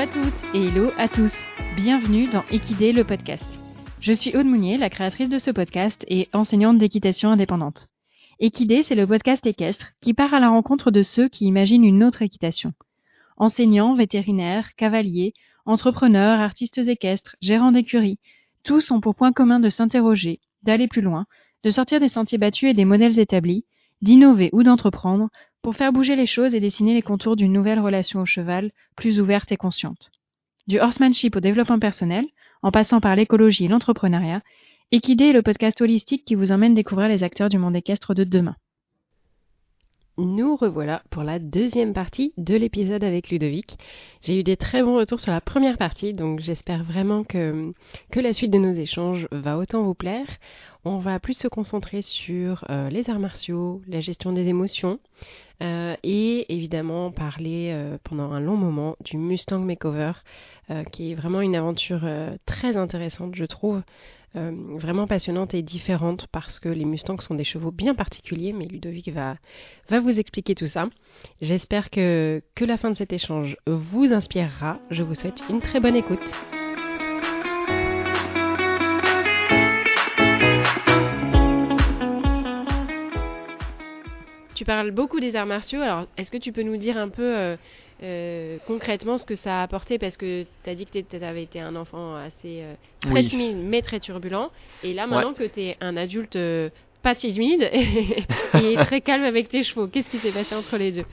à toutes et hello à tous. Bienvenue dans Equidé le podcast. Je suis Aude Mounier, la créatrice de ce podcast et enseignante d'équitation indépendante. Equidé, c'est le podcast équestre qui part à la rencontre de ceux qui imaginent une autre équitation. Enseignants, vétérinaires, cavaliers, entrepreneurs, artistes équestres, gérants d'écuries, tous ont pour point commun de s'interroger, d'aller plus loin, de sortir des sentiers battus et des modèles établis, d'innover ou d'entreprendre pour faire bouger les choses et dessiner les contours d'une nouvelle relation au cheval, plus ouverte et consciente. Du horsemanship au développement personnel, en passant par l'écologie et l'entrepreneuriat, Equidé est le podcast holistique qui vous emmène découvrir les acteurs du monde équestre de demain. Nous revoilà pour la deuxième partie de l'épisode avec Ludovic. J'ai eu des très bons retours sur la première partie, donc j'espère vraiment que, que la suite de nos échanges va autant vous plaire. On va plus se concentrer sur euh, les arts martiaux, la gestion des émotions, euh, et évidemment parler euh, pendant un long moment du Mustang Makeover, euh, qui est vraiment une aventure très intéressante, je trouve, vraiment passionnante et différente parce que les Mustangs sont des chevaux bien particuliers, mais Ludovic va, va vous expliquer tout ça. J'espère que, que la fin de cet échange vous inspirera. Je vous souhaite une très bonne écoute. Tu parles beaucoup des arts martiaux, alors est-ce que tu peux nous dire un peu euh, euh, concrètement ce que ça a apporté? Parce que tu as dit que tu avais été un enfant assez euh, très Oui. timide mais très turbulent, et là maintenant Ouais. que tu es un adulte euh, pas timide et, et très calme avec tes chevaux, qu'est-ce qui s'est passé entre les deux?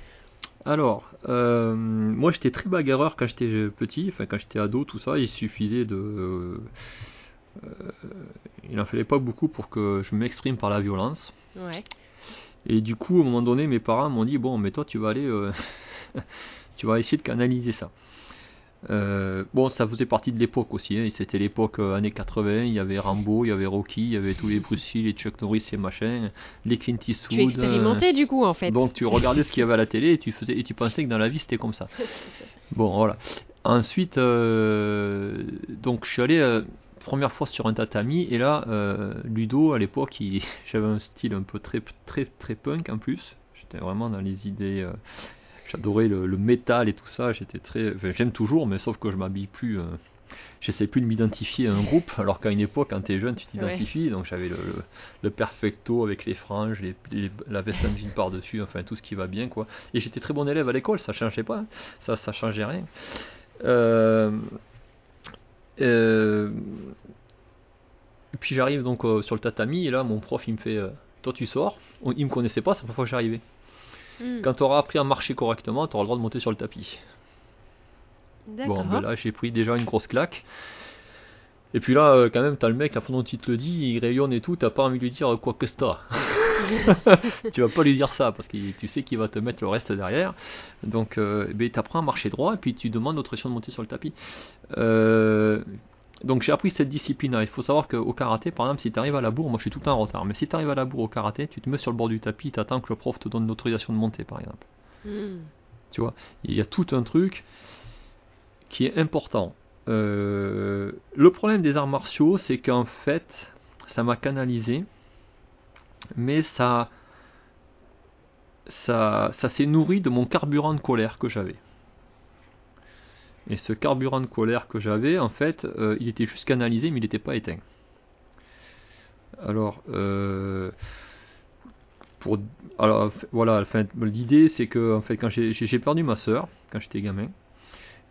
Alors, euh, moi j'étais très bagarreur quand j'étais petit, enfin quand j'étais ado, tout ça, il suffisait de... euh, il n'en fallait pas beaucoup pour que je m'exprime par la violence. Ouais. Et du coup, à un moment donné, mes parents m'ont dit, bon, mais toi tu vas aller... euh, tu vas essayer de canaliser ça. Euh, bon, ça faisait partie de l'époque aussi, hein, c'était l'époque euh, années 80, il y avait Rambo, il y avait Rocky, il y avait tous les Bruce Lee, les Chuck Norris et machin, les Clint Eastwood. Tu es expérimenté du coup en fait. Donc tu regardais ce qu'il y avait à la télé et tu faisais et tu pensais que dans la vie c'était comme ça. Bon voilà. Ensuite, euh, donc je suis allé euh, première fois sur un tatami et là euh, Ludo à l'époque il- j'avais un style un peu très très très punk en plus. J'étais vraiment dans les idées. euh, J'adorais le, le métal et tout ça. J'étais très. enfin, J'aime toujours, mais sauf que je m'habille plus. euh, J'essaie plus de m'identifier à un groupe, alors qu'à une époque, quand t'es jeune, tu t'identifies. Donc j'avais le, le, le perfecto avec les franges, les, les- la veste en jean par-dessus, enfin tout ce qui va bien, quoi. Et j'étais très bon élève à l'école, ça changeait pas, hein. ça, ça changeait rien. Euh, euh, et puis j'arrive donc euh, sur le tatami, et là mon prof il me fait euh, Toi tu sors, On- il me connaissait pas, c'est la première fois que j'arrivais. Hmm. Quand tu auras appris à marcher correctement, tu auras le droit de monter sur le tapis. Bon, ben là, j'ai pris déjà une grosse claque. Et puis là, quand même, t'as le mec, la façon dont il te le dit, il rayonne et tout, t'as pas envie de lui dire quoi que c'est. tu vas pas lui dire ça, parce que tu sais qu'il va te mettre le reste derrière. Donc, euh, ben, t'apprends à marcher droit, et puis tu demandes aux de monter sur le tapis. Euh, donc j'ai appris cette discipline-là. Il faut savoir qu'au karaté, par exemple, si tu arrives à la bourre, moi je suis tout le temps en retard, mais si tu arrives à la bourre au karaté, tu te mets sur le bord du tapis, tu attends que le prof te donne l'autorisation de monter, par exemple. Hmm. Tu vois, il y a tout un truc qui est important. Euh, le problème des arts martiaux, c'est qu'en fait, ça m'a canalisé, mais ça, ça, ça s'est nourri de mon carburant de colère que j'avais. Et ce carburant de colère que j'avais, en fait, euh, il était juste canalisé, mais il n'était pas éteint. Alors, euh, pour, alors voilà, enfin, l'idée c'est que en fait, quand j'ai j'ai perdu ma soeur quand j'étais gamin,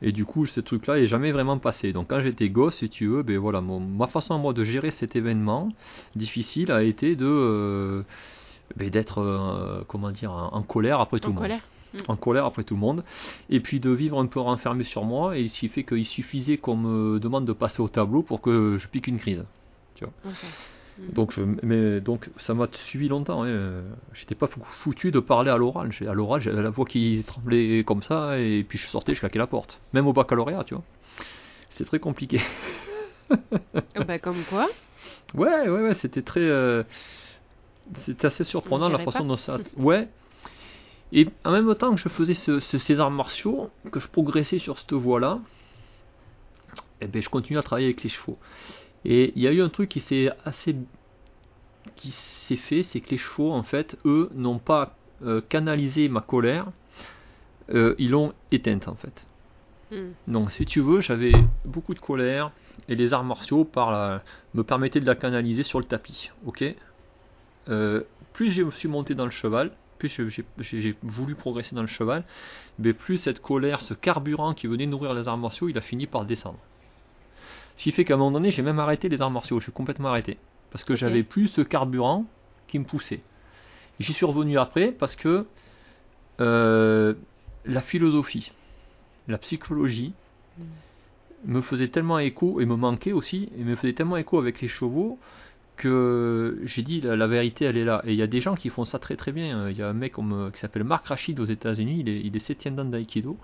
et du coup ce truc-là est jamais vraiment passé. Donc quand j'étais gosse, si tu veux, ben voilà, mon- ma façon à moi de gérer cet événement difficile a été de euh, ben, d'être euh, comment dire en, en colère après tout En le monde colère. en colère après tout le monde, et puis de vivre un peu renfermé sur moi, et ce qui fait qu'il suffisait qu'on me demande de passer au tableau pour que je pique une crise. Ok. Donc, je, mais, donc ça m'a suivi longtemps. Hein. J'étais pas fou- foutu de parler à l'oral. À l'oral, j'avais la voix qui tremblait comme ça, et puis je sortais, je claquais la porte. Même au baccalauréat, tu vois. C'était très compliqué. Ah bah comme quoi Ouais, ouais, ouais, c'était très. euh, c'était assez surprenant la façon pas. dont ça. Ouais. Et en même temps que je faisais ce- ce- ces arts martiaux, que je progressais sur cette voie-là, eh ben, je continuais à travailler avec les chevaux. Et il y a eu un truc qui s'est assez. qui s'est fait, c'est que les chevaux, en fait, eux, n'ont pas euh, canalisé ma colère, euh, ils l'ont éteinte, en fait. Hmm. Donc, si tu veux, j'avais beaucoup de colère et les arts martiaux par la- me permettaient de la canaliser sur le tapis. Ok? Euh, Plus je me suis monté dans le cheval, plus j'ai voulu progresser dans le cheval, mais plus cette colère, ce carburant qui venait nourrir les arts martiaux, il a fini par descendre. Ce qui fait qu'à un moment donné, j'ai même arrêté les arts martiaux, je suis complètement arrêté. Parce que j'avais plus ce carburant qui me poussait. J'y suis revenu après parce que euh, la philosophie, la psychologie me faisait tellement écho et me manquait aussi, et me faisait tellement écho avec les chevaux que j'ai dit la, la vérité elle est là. Et il y a des gens qui font ça très très bien. Il y a un mec comme, euh, qui s'appelle Marc Rachid aux États-Unis, il est, il est septième dan d'aïkido.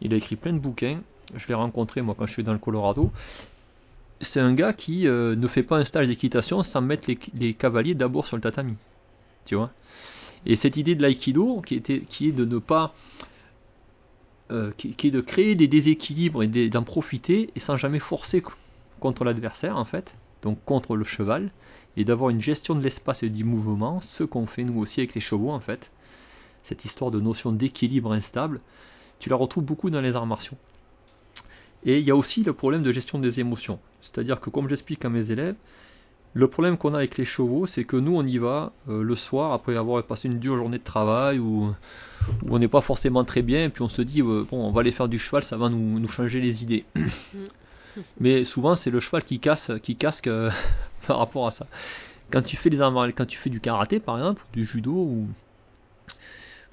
Il a écrit plein de bouquins. Je l'ai rencontré moi quand je suis dans le Colorado. C'est un gars qui euh, ne fait pas un stage d'équitation sans mettre les, cavaliers d'abord sur le tatami. Tu vois? Et cette idée de l'aïkido qui, est de ne pas. euh, qui, est de créer des déséquilibres et d'en profiter et sans jamais forcer co- contre l'adversaire en fait, donc contre le cheval, et d'avoir une gestion de l'espace et du mouvement, ce qu'on fait nous aussi avec les chevaux en fait. Cette histoire de notion d'équilibre instable, tu la retrouves beaucoup dans les arts martiaux. Et il y a aussi le problème de gestion des émotions. C'est-à-dire que comme j'explique à mes élèves, le problème qu'on a avec les chevaux, c'est que nous on y va euh, le soir après avoir passé une dure journée de travail ou où on n'est pas forcément très bien, et puis on se dit, euh, bon, on va aller faire du cheval, ça va nous, nous changer les idées. Mais souvent, c'est le cheval qui casse, qui casque euh, par rapport à ça. Quand tu fais des quand tu fais du karaté, par exemple, ou du judo, ou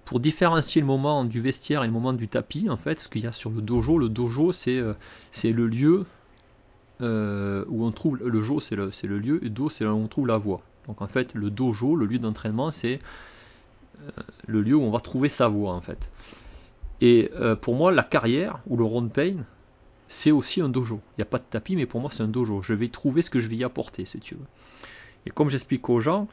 pour différencier le moment du vestiaire et le moment du tapis, en fait, ce qu'il y a sur le dojo, le dojo, c'est euh, le lieu euh, où on trouve le jo, c'est le, lieu, et do, c'est où on trouve la voie. Donc en fait, le dojo, le lieu d'entraînement, c'est le lieu où on va trouver sa voie en fait. Et euh, pour moi, la carrière ou le round pain, c'est aussi un dojo. Il n'y a pas de tapis, mais pour moi, c'est un dojo. Je vais trouver ce que je vais y apporter, si tu veux. Et comme j'explique aux gens,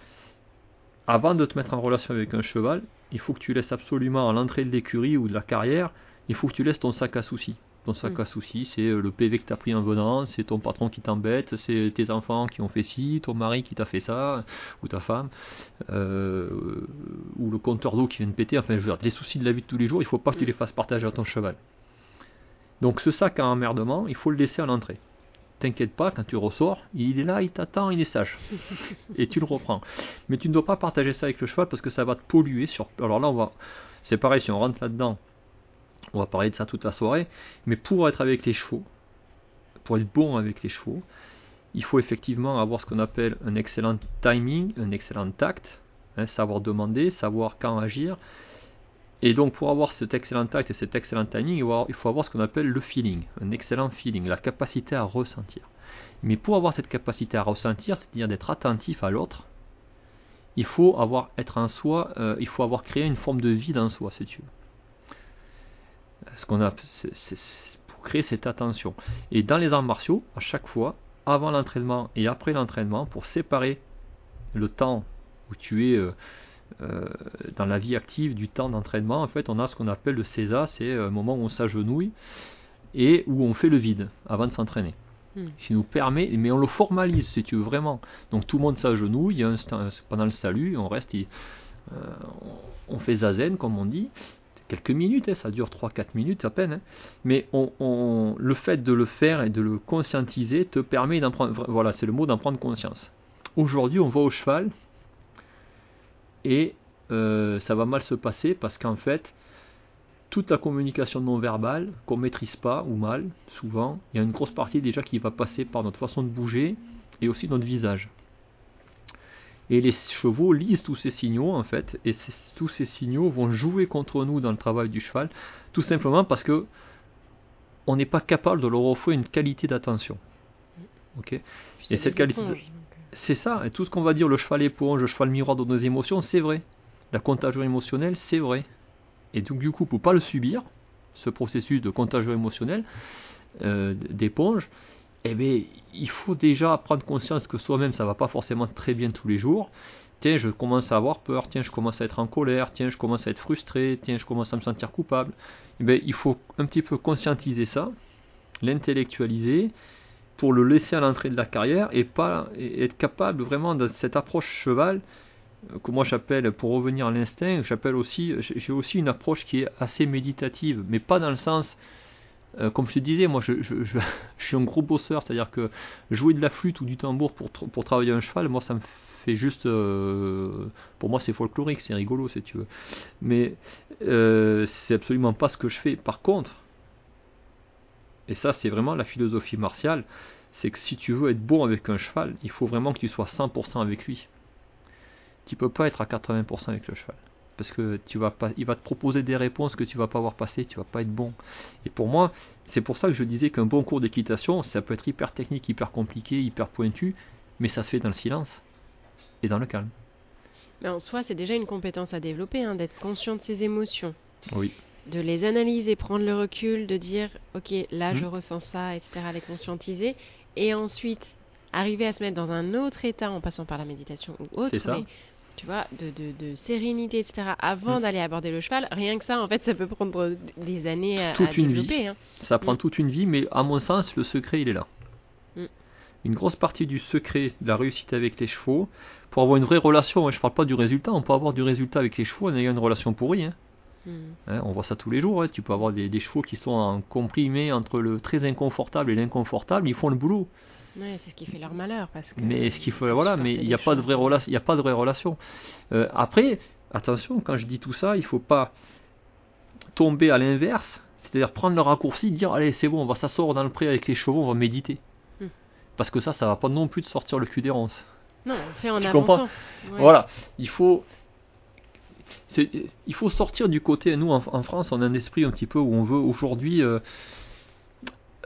avant de te mettre en relation avec un cheval, il faut que tu laisses absolument à l'entrée de l'écurie ou de la carrière, il faut que tu laisses ton sac à soucis. Ton sac à soucis, c'est euh, le PV que tu as pris en venant, c'est ton patron qui t'embête, c'est tes enfants qui ont fait ci, ton mari qui t'a fait ça, ou ta femme, euh, ou le compteur d'eau qui vient de péter. Enfin, je veux dire, les soucis de la vie de tous les jours, il faut pas que tu les fasses partager à ton cheval. Donc ce sac à emmerdement, il faut le laisser à l'entrée. T'inquiète pas, quand tu ressors, il est là, il t'attend, il est sage. Et tu le reprends. Mais tu ne dois pas partager ça avec le cheval parce que ça va te polluer. Sur... Alors là, on va... c'est pareil, si on rentre là-dedans, on va parler de ça toute la soirée. Mais pour être avec les chevaux, pour être bon avec les chevaux, il faut effectivement avoir ce qu'on appelle un excellent timing, un excellent tact, hein, savoir demander, savoir quand agir. Et donc pour avoir cet excellent tact et cet excellent timing, il faut avoir- ce qu'on appelle le feeling, un excellent feeling, la capacité à ressentir. Mais pour avoir cette capacité à ressentir, c'est-à-dire d'être attentif à l'autre, il faut avoir être soi, euh, il faut avoir créé une forme de vide en soi, si tu veux. Ce qu'on a, pour créer cette attention. Et dans les arts martiaux, à chaque fois, avant l'entraînement et après l'entraînement, pour séparer le temps où tu es euh, euh, dans la vie active du temps d'entraînement, en fait, on a ce qu'on appelle le CESA, c'est un moment où on s'agenouille et où on fait le vide avant de s'entraîner. Hmm. Qui nous permet, mais on le formalise si tu veux vraiment. Donc tout le monde s'agenouille, il y a un sta- pendant le salut, on reste, euh, on on fait zazen comme on dit, quelques minutes, hein, ça dure 3-4 minutes à peine, hein. mais on, on- le fait de le faire et de le conscientiser te permet d'en prendre, voilà, c'est le mot d'en prendre conscience. Aujourd'hui, on va au cheval et euh, ça va mal se passer parce qu'en fait, toute la communication non verbale qu'on maîtrise pas ou mal, souvent, il y a une grosse partie déjà qui va passer par notre façon de bouger et aussi notre visage. Et les chevaux lisent tous ces signaux en fait, et tous ces signaux vont jouer contre nous dans le travail du cheval, tout simplement parce que on n'est pas capable de leur offrir une qualité d'attention. Ok? Puis Et cette qualité de- c'est ça, et tout ce qu'on va dire, le cheval éponge, le cheval miroir de nos émotions, c'est vrai. La contagion émotionnelle, c'est vrai. Et donc du coup, pour pas le subir, ce processus de contagion émotionnelle, euh, d'éponge, eh bien, il faut déjà prendre conscience que soi-même, ça va pas forcément très bien tous les jours. Tiens, je commence à avoir peur, tiens, je commence à être en colère, tiens, je commence à être frustré, tiens, je commence à me sentir coupable. Eh bien, il faut un petit peu conscientiser ça, l'intellectualiser, pour le laisser à l'entrée de la carrière et pas être capable vraiment de cette approche cheval euh, que moi j'appelle pour revenir à l'instinct j'appelle aussi j'ai aussi une approche qui est assez méditative mais pas dans le sens euh, comme je te disais, moi je, je, je, suis un gros bosseur, c'est-à-dire que jouer de la flûte ou du tambour pour, pour travailler un cheval, moi ça me fait juste. euh, pour moi c'est folklorique, c'est rigolo si tu veux. Mais c'est absolument pas ce que je fais. Par contre, et ça c'est vraiment la philosophie martiale, c'est que si tu veux être bon avec un cheval, il faut vraiment que tu sois 100% avec lui. Tu peux pas être à 80% avec le cheval. Parce que tu vas pas, il va te proposer des réponses que tu vas pas avoir passées, tu vas pas être bon. Et pour moi, c'est pour ça que je disais qu'un bon cours d'équitation, ça peut être hyper technique, hyper compliqué, hyper pointu, mais ça se fait dans le silence et dans le calme. Mais en soi, c'est déjà une compétence à développer, hein, d'être conscient de ses émotions, Oui. De les analyser, prendre le recul, de dire, ok, là Mhm. je ressens ça, etc., les conscientiser, et ensuite arriver à se mettre dans un autre état en passant par la méditation ou autre, ça. mais tu vois, de, de, de sérénité, etc., avant Mhm. d'aller aborder le cheval. Rien que ça, en fait, ça peut prendre des années à, Toute à une vie. développer. hein. Ça prend Mm. toute une vie, mais à mon sens, le secret, il est là. Mm. Une grosse partie du secret de la réussite avec les chevaux, pour avoir une vraie relation, je parle pas du résultat, on peut avoir du résultat avec les chevaux en ayant une relation pourrie. hein. Mhm. Hein, on voit ça tous les jours. hein. Tu peux avoir des, des chevaux qui sont en comprimé entre le très inconfortable et l'inconfortable, ils font le boulot. Ouais, c'est ce qui fait leur malheur. Parce que Mais ce ils voilà, mais il n'y a pas de vraie relation. Y a pas de vraie relation. Euh, après, attention, quand je dis tout ça, il faut pas tomber à l'inverse, c'est-à-dire prendre le raccourci, dire allez c'est bon, on va s'asseoir dans le pré avec les chevaux, on va méditer. Hmm. Parce que ça, ça va pas non plus de sortir le cul des ronces. Non, on fait en Tu avançant. comprends Ouais. Voilà, il faut, il faut sortir du côté. Nous, en, en France, on a un esprit un petit peu où on veut aujourd'hui, euh,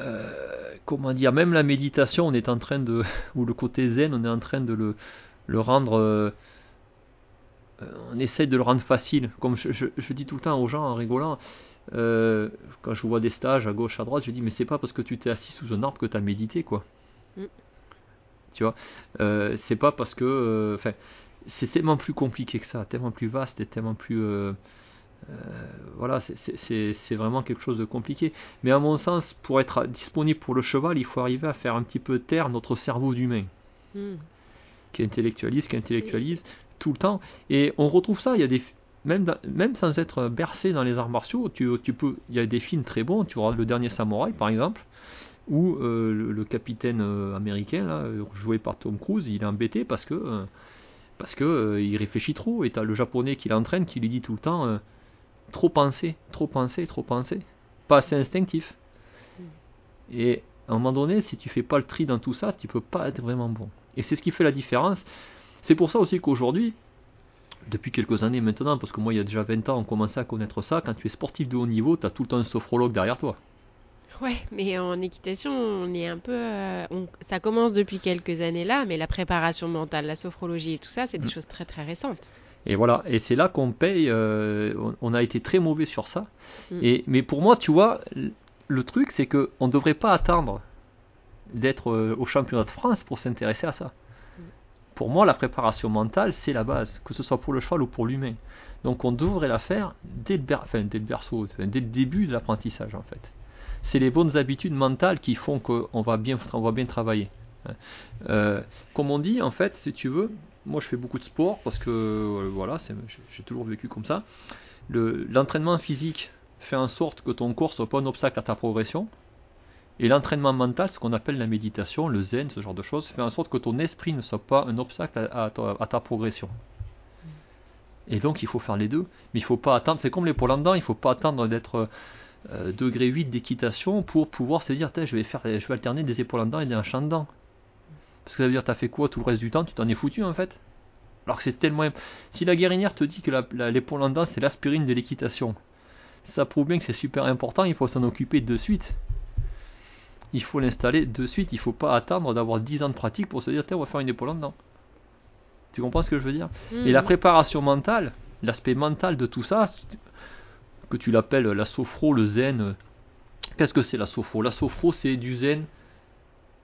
euh, comment dire, même la méditation, on est en train de, ou le côté zen, on est en train de le, le rendre, euh, on essaie de le rendre facile. Comme je, je- je dis tout le temps aux gens en rigolant. quand je vois des stages à gauche, à droite, je dis mais c'est pas parce que tu t'es assis sous un arbre que tu as médité quoi. Mm. Tu vois, c'est pas parce que, enfin, c'est tellement plus compliqué que ça, tellement plus vaste et tellement plus. euh, euh, voilà, c'est- vraiment quelque chose de compliqué. Mais à mon sens, pour être disponible pour le cheval, il faut arriver à faire un petit peu taire notre cerveau d'humain, Mhm. qui intellectualise, qui intellectualise tout le temps. Et on retrouve ça, il y a des. Même, dans- même sans être bercé dans les arts martiaux, tu, tu peux, il y a des films très bons. Tu regardes Le Dernier Samouraï, par exemple, où euh, le, le capitaine américain, là, joué par Tom Cruise, il est embêté parce que parce que euh, il réfléchit trop. Et t'as le japonais qui l'entraîne, qui lui dit tout le temps euh, trop penser, trop penser, trop penser, pas assez instinctif. Et à un moment donné, si tu fais pas le tri dans tout ça, tu peux pas être vraiment bon. Et c'est ce qui fait la différence. C'est pour ça aussi qu'aujourd'hui, depuis quelques années maintenant, parce que moi il y a déjà 20 ans, on commençait à connaître ça, quand tu es sportif de haut niveau, tu as tout le temps un sophrologue derrière toi. Ouais, mais en équitation, on est un peu. euh, on- ça commence depuis quelques années là, mais la préparation mentale, la sophrologie et tout ça, c'est des Mm. choses très très récentes. Et voilà, et c'est là qu'on paye, euh, on, on a été très mauvais sur ça. Mm. Et, mais pour moi, tu vois, le truc c'est que on ne devrait pas attendre d'être euh, au championnat de France pour s'intéresser à ça. Pour moi, la préparation mentale, c'est la base, que ce soit pour le cheval ou pour l'humain. Donc on devrait la faire dès le, ber- enfin, dès le berceau, dès le début de l'apprentissage en fait. C'est les bonnes habitudes mentales qui font qu'on va bien, travailler. hein. Euh, comme on dit, en fait, si tu veux, moi je fais beaucoup de sport parce que euh, voilà, j'ai toujours vécu comme ça. Le- L'entraînement physique fait en sorte que ton corps soit pas un obstacle à ta progression. Et l'entraînement mental, ce qu'on appelle la méditation, le zen, ce genre de choses, fait en sorte que ton esprit ne soit pas un obstacle à, ta, progression. Et donc il faut faire les deux, mais il faut pas attendre, c'est comme les Pollandans, il faut pas attendre d'être euh, degré 8 d'équitation pour pouvoir se dire, je vais faire, je vais alterner des épaules en dents et des hanches en dents. Parce que ça veut dire, t'as fait quoi tout le reste du temps? Tu t'en es foutu en fait? Alors que c'est tellement. Si la guérinière te dit que l'épaule en dents c'est l'aspirine de l'équitation, ça prouve bien que c'est super important, il faut s'en occuper de suite. Il faut l'installer de suite, il faut pas attendre d'avoir 10 ans de pratique pour se dire, on va faire une épaule en dents. Tu comprends ce que je veux dire? Et la Mhm. préparation mentale, l'aspect mental de tout ça, que tu l'appelles la sophro, le zen, qu'est-ce que c'est la sophro? La sophro, c'est du zen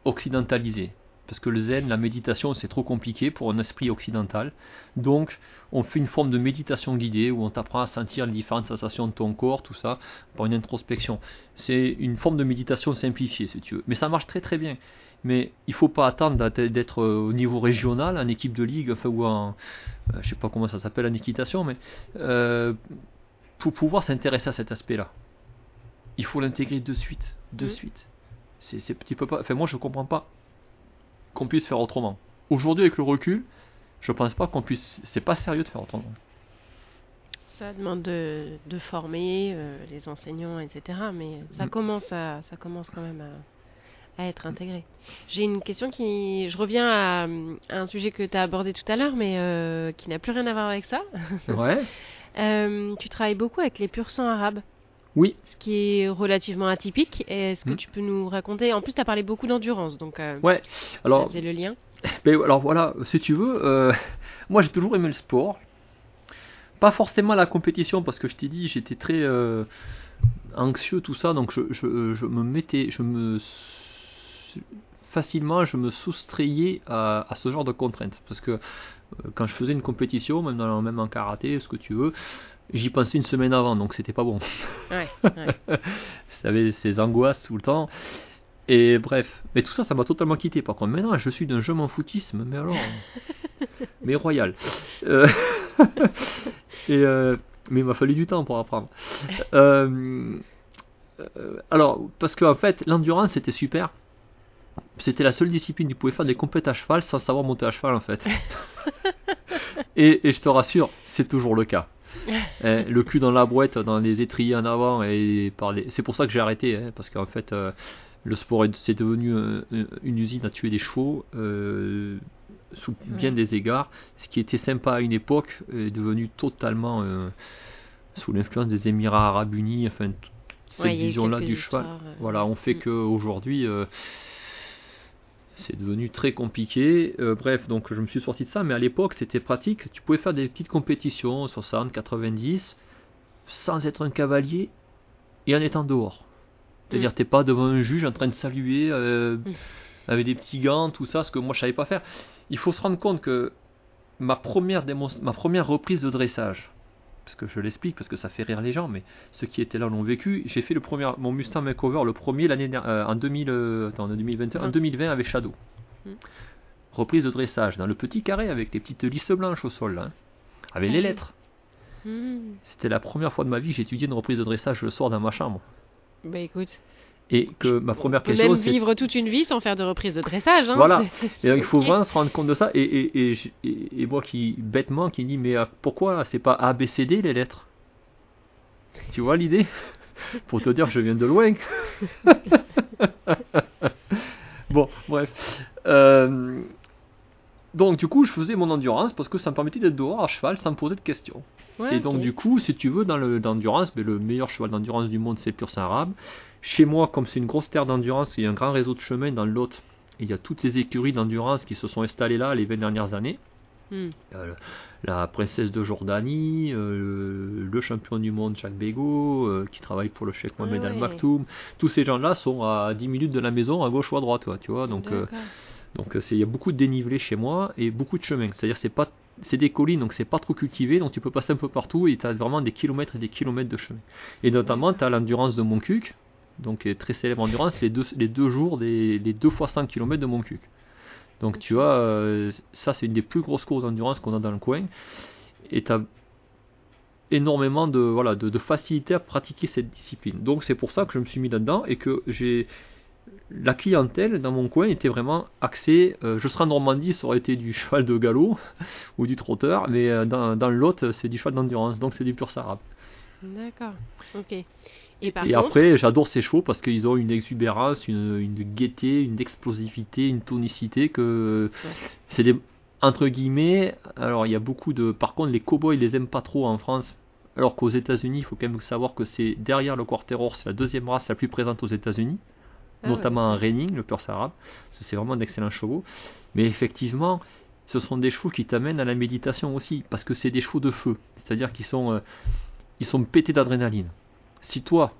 occidentalisé. Parce que le zen, la méditation, c'est trop compliqué pour un esprit occidental. Donc, on fait une forme de méditation guidée où on t'apprend à sentir les différentes sensations de ton corps, tout ça, par une introspection. C'est une forme de méditation simplifiée, si tu veux. Mais ça marche très très bien. Mais il faut pas attendre d'être- au niveau régional, en équipe de ligue, enfin, ou en, euh, je sais pas comment ça s'appelle en équitation, mais euh, pour pouvoir s'intéresser à cet aspect-là. il faut l'intégrer de suite, de Mhm. suite. C'est, c'est, tu peux pas, enfin moi je comprends pas qu'on puisse faire autrement. Aujourd'hui avec le recul, je pense pas qu'on puisse, c'est pas sérieux de faire autrement. Ça demande de, de former euh, les enseignants, etc. Mais ça Mm. commence à, ça commence quand même à, à être intégré. J'ai une question qui, je reviens à, à un sujet que tu as abordé tout à l'heure, mais euh, qui n'a plus rien à voir avec ça. Ouais. Euh, tu travailles beaucoup avec les pur sang arabes, Oui. ce qui est relativement atypique. Est-ce que Mm. tu peux nous raconter? En plus, tu as parlé beaucoup d'endurance, donc euh, Ouais. Alors, c'est le lien. Ben, alors voilà, si tu veux, euh, moi j'ai toujours aimé le sport. Pas forcément la compétition, parce que je t'ai dit, j'étais très euh, anxieux, tout ça, donc je, je, je me mettais, je me facilement, je me soustrayais à, à ce genre de contraintes. Parce que euh, quand je faisais une compétition, même, dans, même en karaté, ce que tu veux, j'y pensais une semaine avant, donc c'était pas bon. Ouais, ouais. Ça avait ses angoisses tout le temps. Et bref, mais tout ça, ça m'a totalement quitté. Par contre, maintenant, je suis d'un jeu m'en foutisme, mais alors, mais royal. Euh, et euh, mais il m'a fallu du temps pour apprendre. Euh, alors, parce qu'en fait, l'endurance c'était super. C'était la seule discipline qui pouvait faire des compètes à cheval sans savoir monter à cheval en fait. et, et je te rassure, c'est toujours le cas. Hein, le cul dans la boîte, dans les étriers en avant et par les... C'est pour ça que j'ai arrêté, hein, parce qu'en fait, euh, le sport est- c'est devenu euh, une usine à tuer des chevaux euh, sous bien Ouais. des égards. Ce qui était sympa à une époque est devenu totalement euh, sous l'influence des Émirats Arabes Unis. Enfin, cette Ouais, il vision-là du cheval. euh, Voilà, on fait mm. qu'aujourd'hui. Euh, c'est devenu très compliqué. Euh, bref, donc je me suis sorti de ça, mais à l'époque c'était pratique. Tu pouvais faire des petites compétitions, 60, 90, sans être un cavalier et en étant dehors. C'est-à-dire, Mm. t'es pas devant un juge en train de saluer euh, Mm. avec des petits gants, tout ça, ce que moi je savais pas faire. Il faut se rendre compte que ma première, démonst- ma première reprise de dressage, parce que je l'explique, parce que ça fait rire les gens, mais ceux qui étaient là l'ont vécu. J'ai fait le premier, mon Mustang Makeover, le premier l'année euh, en 2000, euh, attends, en 2021, en Vingt. 2020 avec Shadow. Mm. Reprise de dressage dans le petit carré avec les petites lisses blanches au sol, là, hein, avec les oui. lettres. C'était la première fois de ma vie que j'ai étudié une reprise de dressage le soir dans ma chambre. Bah écoute, Et que ma première question, même vivre toute une vie sans faire de reprise de dressage. Hein, Voilà. Et donc, il faut vraiment se rendre compte de ça. Et, et, et, j- et- et moi qui, bêtement, qui dis, mais euh, pourquoi c'est pas ABCD les lettres? Tu vois l'idée? Pour te dire, je viens de loin. bon, bref. Euh, donc, du coup, je faisais mon endurance parce que ça me permettait d'être dehors à cheval sans me poser de questions. Ouais, Et donc du coup, si tu veux, dans le- l'endurance, mais le meilleur cheval d'endurance du monde, c'est le pur saint arabe. Chez moi, comme c'est une grosse terre d'endurance, il y a un grand réseau de chemins dans le Lot. Il y a toutes les écuries d'endurance qui se sont installées là les 20 dernières années. Hmm. Euh, la princesse de Jordanie, euh, le champion du monde Jacques Bégaud, euh, qui travaille pour le Mohamed Ah Al ouais. Maktoum. Tous ces gens-là sont à 10 minutes de la maison, à gauche ou à droite, toi, tu vois. Donc, donc il y a beaucoup de dénivelé chez moi et beaucoup de chemins. C'est-à-dire c'est pas c'est des collines donc c'est pas trop cultivé donc tu peux passer un peu partout et tu as vraiment des kilomètres et des kilomètres de chemin. Et notamment tu as l'endurance de Montcuq donc très célèbre endurance les deux les deux jours des les deux fois 100 km de Montcuq. Donc tu vois euh, ça c'est une des plus grosses courses d'endurance qu'on a dans le coin et tu as énormément de voilà de facilité à pratiquer cette discipline. Donc c'est pour ça que je me suis mis là-dedans et que j'ai la clientèle dans mon coin était vraiment axée. euh, je serais en Normandie, ça aurait été du cheval de galop ou du trotteur, mais euh, dans, dans le Lot, c'est du cheval d'endurance, donc c'est du pur sarab. D'accord. Ok. Et par Et contre, après, j'adore ces chevaux parce qu'ils ont une exubérance, une, une gaieté, une explosivité, une tonicité que Ouais. c'est des entre guillemets. Alors il y a beaucoup de. Par contre, les cowboys ils les aiment pas trop en France. Alors qu'aux États-Unis, il faut quand même savoir que c'est derrière le Quarterhorse, c'est la deuxième race la plus présente aux États-Unis Ah ouais. notamment en reining, le pur arabe. C'est vraiment d'excellents chevaux. Mais effectivement, ce sont des chevaux qui t'amènent à la méditation aussi, parce que c'est des chevaux de feu. C'est-à-dire qu'ils sont, euh, ils sont pétés d'adrénaline. Si toi,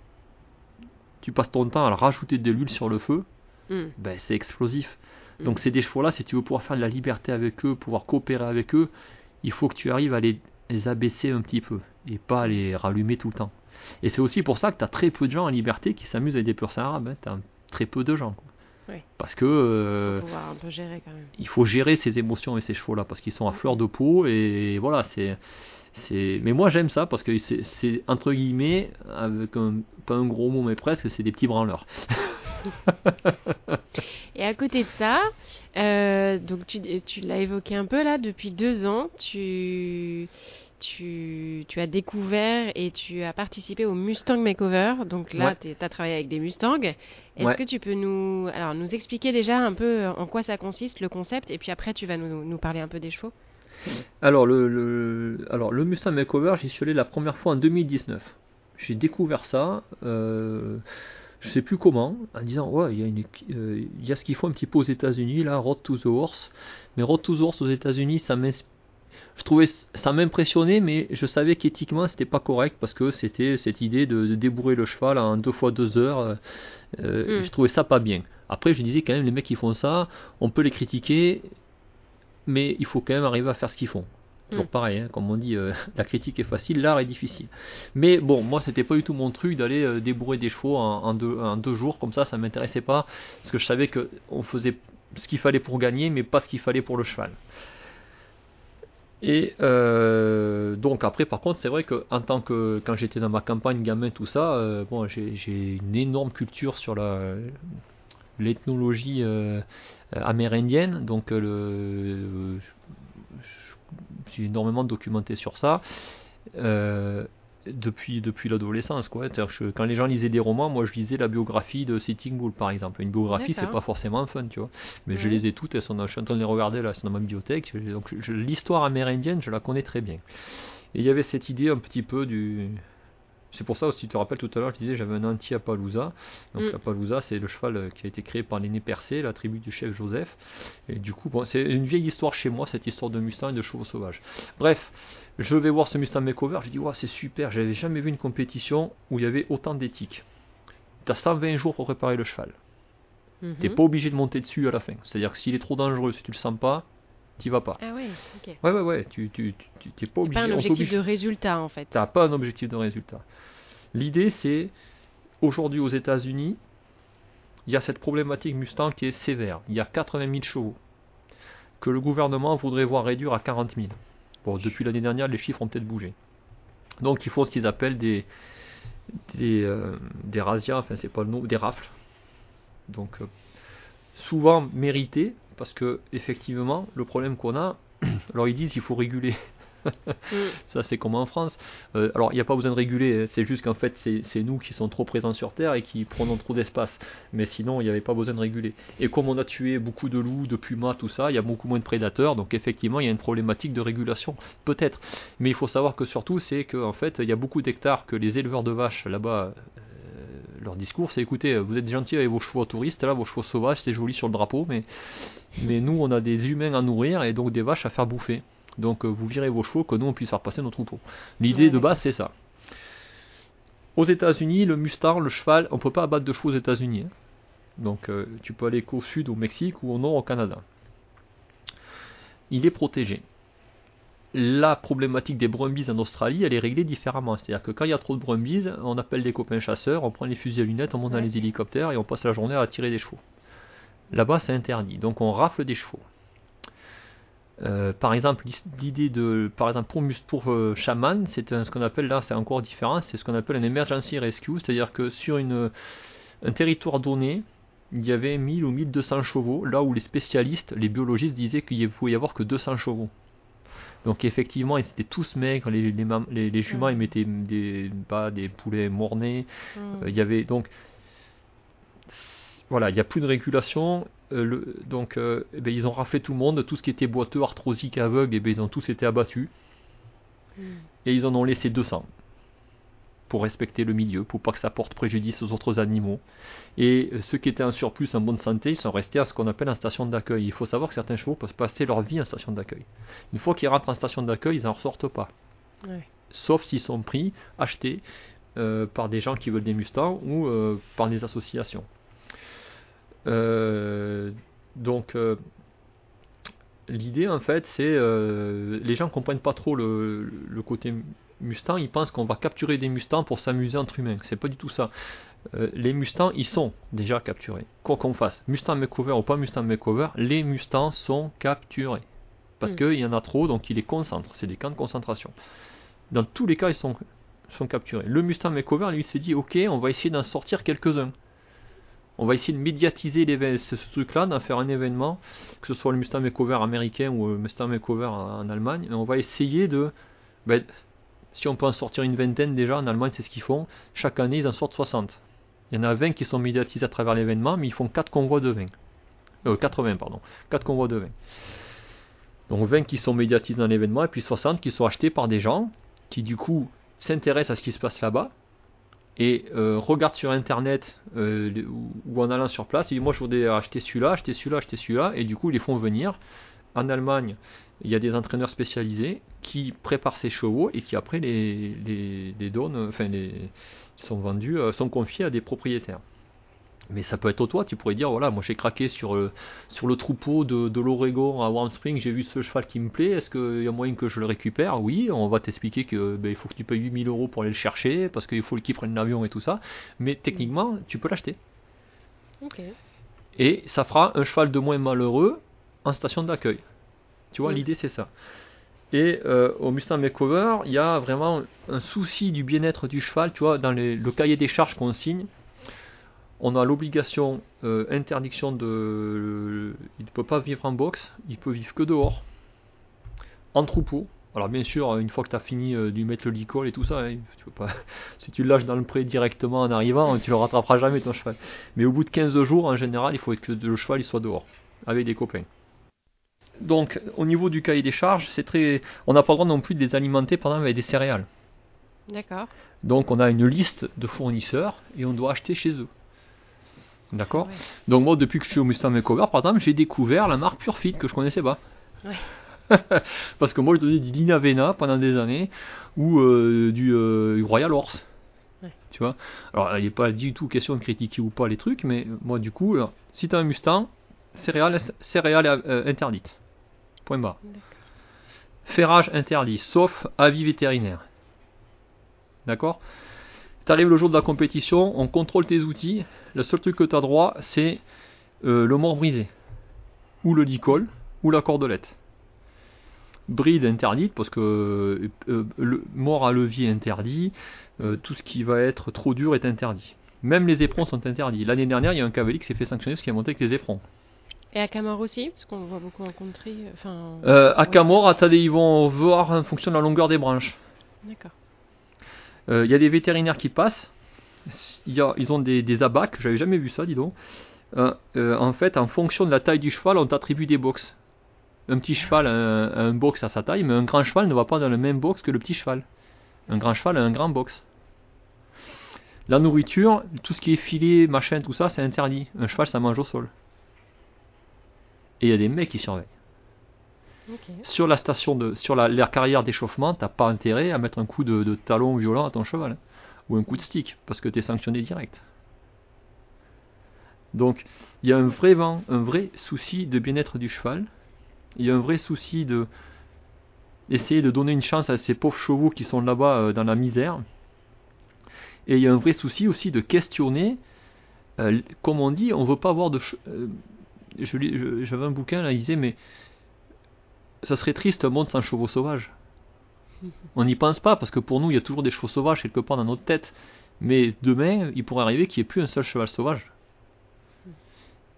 tu passes ton temps à rajouter de l'huile sur le feu, Hmm. ben c'est explosif. Mm. Donc ces des chevaux-là, si tu veux pouvoir faire de la liberté avec eux, pouvoir coopérer avec eux, il faut que tu arrives à les, les abaisser un petit peu et pas à les rallumer tout le temps. Et c'est aussi pour ça que tu as très peu de gens en liberté qui s'amusent avec des purs arabes. Hein. Tu as très peu de gens. quoi. Parce que euh, Faut pouvoir un peu gérer quand même. il faut gérer ses émotions et ces chevaux-là parce qu'ils sont à fleur de peau et voilà, c'est c'est, mais moi j'aime ça parce que c'est, c'est entre guillemets, avec un, pas un gros mot mais presque, c'est des petits branleurs. Et à côté de ça, euh, donc tu, tu l'as évoqué un peu là, depuis deux ans, tu, tu, tu as découvert et tu as participé au Mustang Makeover. Donc là, Ouais. tu as travaillé avec des Mustangs. Est-ce Ouais. que tu peux nous, alors, nous expliquer déjà un peu en quoi ça consiste, le concept, et puis après tu vas nous, nous parler un peu des chevaux? Alors le, le- alors le Mustang Makeover, j'y suis allé la première fois en 2019. J'ai découvert ça, euh, je sais plus comment, en disant ouais, il y a une, euh, il y a ce qu'il faut un petit peu aux États-Unis là, Road to the Horse. Mais Road to the Horse aux États-Unis, ça m'ins- je trouvais ça m'impressionnait, mais je savais qu'éthiquement c'était pas correct parce que c'était cette idée de, de débourrer le cheval en deux fois deux heures. euh, euh, Mm. Je trouvais ça pas bien. Après, je disais quand même les mecs qui font ça, on peut les critiquer, mais il faut quand même arriver à faire ce qu'ils font. Toujours Mm. pareil, hein, comme on dit, euh, la critique est facile, l'art est difficile. Mais bon, moi c'était pas du tout mon truc d'aller euh, débourrer des chevaux en, en deux, en deux jours comme ça, ça m'intéressait pas, parce que je savais que on faisait ce qu'il fallait pour gagner, mais pas ce qu'il fallait pour le cheval. Et euh, donc après, par contre, c'est vrai que en tant que quand j'étais dans ma campagne gamin, tout ça, euh, bon, j'ai une énorme culture sur la l'ethnologie euh, amérindienne, donc le, j'ai énormément documenté sur ça depuis, depuis l'adolescence. Quoi. Que quand les gens lisaient des romans, moi je lisais la biographie de Sitting Bull par exemple. Une biographie, c'est pas forcément fun, tu vois. Mais je les ai toutes, elles sont dans- je suis en train de les regarder là, sont dans ma bibliothèque. Donc l'histoire amérindienne, je la connais très bien. Et il y avait cette idée un petit peu du. C'est pour ça aussi, tu te rappelles tout à l'heure, je disais j'avais un anti-Appaloosa. Donc Mm. c'est le cheval euh, qui a été créé par l'aîné Percé, la tribu du chef Joseph. Et du coup, bon, c'est une vieille histoire chez moi, cette histoire de Mustang et de chevaux sauvages. Bref, je vais voir ce Mustang Makeover, je dis, ouais, c'est super, j'avais jamais vu une compétition où il y avait autant d'éthique. Tu as 120 jours pour préparer le cheval. Mhm. T'es pas obligé de monter dessus à la fin. C'est-à-dire que s'il est trop dangereux, si tu le sens pas, t'y vas pas. Ah ouais, ok. Ouais, ouais, ouais, tu, tu, tu- tu- t'es pas C'est obligé. pas un objectif de résultat en fait. T'as pas un objectif de résultat. L'idée, c'est aujourd'hui aux États-Unis, il y a cette problématique Mustang qui est sévère. Il y a 80 000 chevaux que le gouvernement voudrait voir réduire à 40 000. Bon, depuis l'année dernière, les chiffres ont peut-être bougé. Donc, il faut ce qu'ils appellent des des, euh, des razzias, enfin c'est pas le nom, des rafles. Donc, euh, souvent mérités parce que effectivement, le problème qu'on a, alors ils disent qu'il faut réguler. Mm. Ça, c'est comme en France. Euh, alors, il n'y a pas besoin de réguler, hein. c'est juste qu'en fait, c'est nous qui sommes trop présents sur Terre et qui prenons trop d'espace. Mais sinon, il n'y avait pas besoin de réguler. Et comme on a tué beaucoup de loups, de pumas, tout ça, il y a beaucoup moins de prédateurs. Donc, effectivement, il y a une problématique de régulation, peut-être. Mais il faut savoir que surtout, c'est qu'en fait, il y a beaucoup d'hectares que les éleveurs de vaches là-bas. euh, leur discours, c'est écoutez, vous êtes gentils avec vos chevaux touristes, là, vos chevaux sauvages, c'est joli sur le drapeau, mais, mais nous, on a des humains à nourrir et donc des vaches à faire bouffer. Donc euh, vous virez vos chevaux que nous on puisse faire passer nos troupeaux. L'idée Ouais, de base c'est ça. Aux États-Unis, le Mustang, le cheval, on peut pas abattre de chevaux aux États-Unis. hein. Donc euh, tu peux aller qu'au sud au Mexique ou au nord au Canada. Il est protégé. La problématique des brumbies en Australie, elle est réglée différemment. C'est-à-dire que quand il y a trop de brumbies, on appelle des copains chasseurs, on prend les fusils à lunettes, on monte dans les hélicoptères et on passe la journée à tirer des chevaux. Là-bas, c'est interdit. Donc on rafle des chevaux. Euh, par exemple, l'idée de, par exemple, pour, pour euh, chaman, c'est ce qu'on appelle là, c'est encore différent, c'est ce qu'on appelle un emergency rescue, c'est-à-dire que sur une, un territoire donné, il y avait 1000 ou 1200 chevaux, là où les spécialistes, les biologistes disaient qu'il ne pouvait y avoir que 200 chevaux. Donc effectivement, ils étaient tous maigres, les, les, les- les juments, ils mettaient des, pas des poulets mornés, Mm. euh, Il y avait donc voilà, il n'y a plus de régulation. Euh, le- donc euh, eh ben, ils ont raflé tout le monde, tout ce qui était boiteux, arthrosique, aveugle, eh ben, ils ont tous été abattus Mm. et ils en ont laissé 200 pour respecter le milieu, pour pas que ça porte préjudice aux autres animaux. Et euh, ceux qui étaient en surplus en bonne santé, ils sont restés à ce qu'on appelle en station d'accueil. Il faut savoir que certains chevaux peuvent passer leur vie en station d'accueil. Une fois qu'ils rentrent en station d'accueil, ils n'en ressortent pas sauf s'ils sont pris, achetés euh, par des gens qui veulent des Mustangs ou euh, par des associations. Euh, donc euh, l'idée en fait c'est euh, les gens comprennent pas trop le, le côté Mustang, ils pensent qu'on va capturer des Mustangs pour s'amuser entre humains. C'est pas du tout ça. Euh, les Mustangs, ils sont déjà capturés. Quoi qu'on fasse, Mustang Makeover ou pas Mustang Makeover, les Mustangs sont capturés. Parce Mm. qu'il y en a trop, donc ils les concentrent. C'est des camps de concentration. Dans tous les cas, ils sont, sont capturés. Le Mustang Makeover, lui, s'est dit ok, on va essayer d'en sortir quelques-uns. On va essayer de médiatiser ce, truc-là, d'en faire un événement, que ce soit le Mustang Makeover américain ou le Mustang Makeover en, Allemagne. On va essayer de. Ben, si on peut en sortir une vingtaine déjà, en Allemagne, c'est ce qu'ils font. Chaque année, ils en sortent 60. Il y en a 20 qui sont médiatisés à travers l'événement, mais ils font 4 convois de 20. Euh, 80, pardon. 4 convois de 20. Donc 20 qui sont médiatisés dans l'événement, et puis 60 qui sont achetés par des gens qui, du coup, s'intéressent à ce qui se passe là-bas, et euh, regardent sur internet euh, ou en allant sur place, et disent Moi, je voudrais acheter celui-là, acheter celui-là, acheter celui-là, et du coup, ils les font venir. En Allemagne, il y a des entraîneurs spécialisés qui préparent ces chevaux et qui après les, les, les donnent, enfin les sont vendus, euh, sont confiés à des propriétaires. Mais ça peut être toi, tu pourrais dire voilà, moi j'ai craqué sur, euh, sur le troupeau de, de l'Oregon à Warm Spring, j'ai vu ce cheval qui me plaît, est-ce qu'il y a moyen que je le récupère? Oui, on va t'expliquer que ben, il faut que tu payes 8000 euros pour aller le chercher, parce qu'il faut qu'il prenne l'avion et tout ça, mais techniquement, tu peux l'acheter. Ok. Et ça fera un cheval de moins malheureux en station d'accueil. Tu vois, Mm. l'idée c'est ça. Et euh, au Mustang Makeover, il y a vraiment un souci du bien-être du cheval. Tu vois, dans les- le cahier des charges qu'on signe, on a l'obligation, euh, interdiction de. Il ne peut pas vivre en box, il peut vivre que dehors, en troupeau. Alors bien sûr, une fois que tu as fini euh, de lui mettre le licol et tout ça, hein, tu peux pas, si tu le lâches dans le pré directement en arrivant, tu le rattraperas jamais ton cheval. Mais au bout de 15 jours, en général, il faut que le cheval il soit dehors, avec des copains. Donc, au niveau du cahier des charges, c'est très, on n'a pas le droit non plus de les alimenter, par exemple, avec des céréales. D'accord. Donc, on a une liste de fournisseurs et on doit acheter chez eux. D'accord. Donc, moi, depuis que je suis au Mustang Makeover, par exemple, j'ai découvert la marque Pure Fit que je connaissais pas. Parce que moi, je donnais du Linavena pendant des années ou euh, du, euh, du Royal Horse. Tu vois? Alors, il n'est pas du tout question de critiquer ou pas les trucs, mais moi, du coup, alors, si tu as un Mustang, céréales, céréales euh, interdites. Point barre. Ferrage interdit, sauf avis vétérinaire. D'accord? Tu arrives le jour de la compétition, on contrôle tes outils. Le seul truc que tu as droit, c'est euh, le mort brisé, ou le licol, ou la cordelette. Bride interdite, parce que euh, le mort à levier interdit, euh, tout ce qui va être trop dur est interdit. Même les éperons sont interdits. L'année dernière, il y a un cavalier qui s'est fait sanctionner parce qu'il a monté avec les éperons. Et à Camor aussi, parce qu'on voit beaucoup en country. Enfin. Euh, à. Camor, à Tadé, ils vont voir en fonction de la longueur des branches. D'accord. Euh, Il y a des vétérinaires qui passent. Ils ont des, abacs, j'avais jamais vu ça, dis donc. Euh, euh, en fait, en fonction de la taille du cheval, on t'attribue des box. Un petit cheval un, a un box à sa taille, mais un grand cheval ne va pas dans le même box que le petit cheval. Un grand cheval a un grand box. La nourriture, tout ce qui est filet, machin, tout ça, c'est interdit. Un cheval, ça mange au sol. Et il y a des mecs qui surveillent. Sur la station de, sur la, carrière d'échauffement, t'as pas intérêt à mettre un coup de, talon violent à ton cheval hein, ou un coup de stick parce que t'es sanctionné direct. Donc il y a un vrai vent, un vrai souci de bien-être du cheval. Il y a un vrai souci de essayer de donner une chance à ces pauvres chevaux qui sont là-bas euh, dans la misère. Et il y a un vrai souci aussi de questionner. euh, comme on dit, on veut pas avoir de. euh, je- J'avais un bouquin là, il disait mais ça serait triste un monde sans chevaux sauvages. On n'y pense pas parce que pour nous il y a toujours des chevaux sauvages quelque part dans notre tête. Mais demain il pourrait arriver qu'il n'y ait plus un seul cheval sauvage.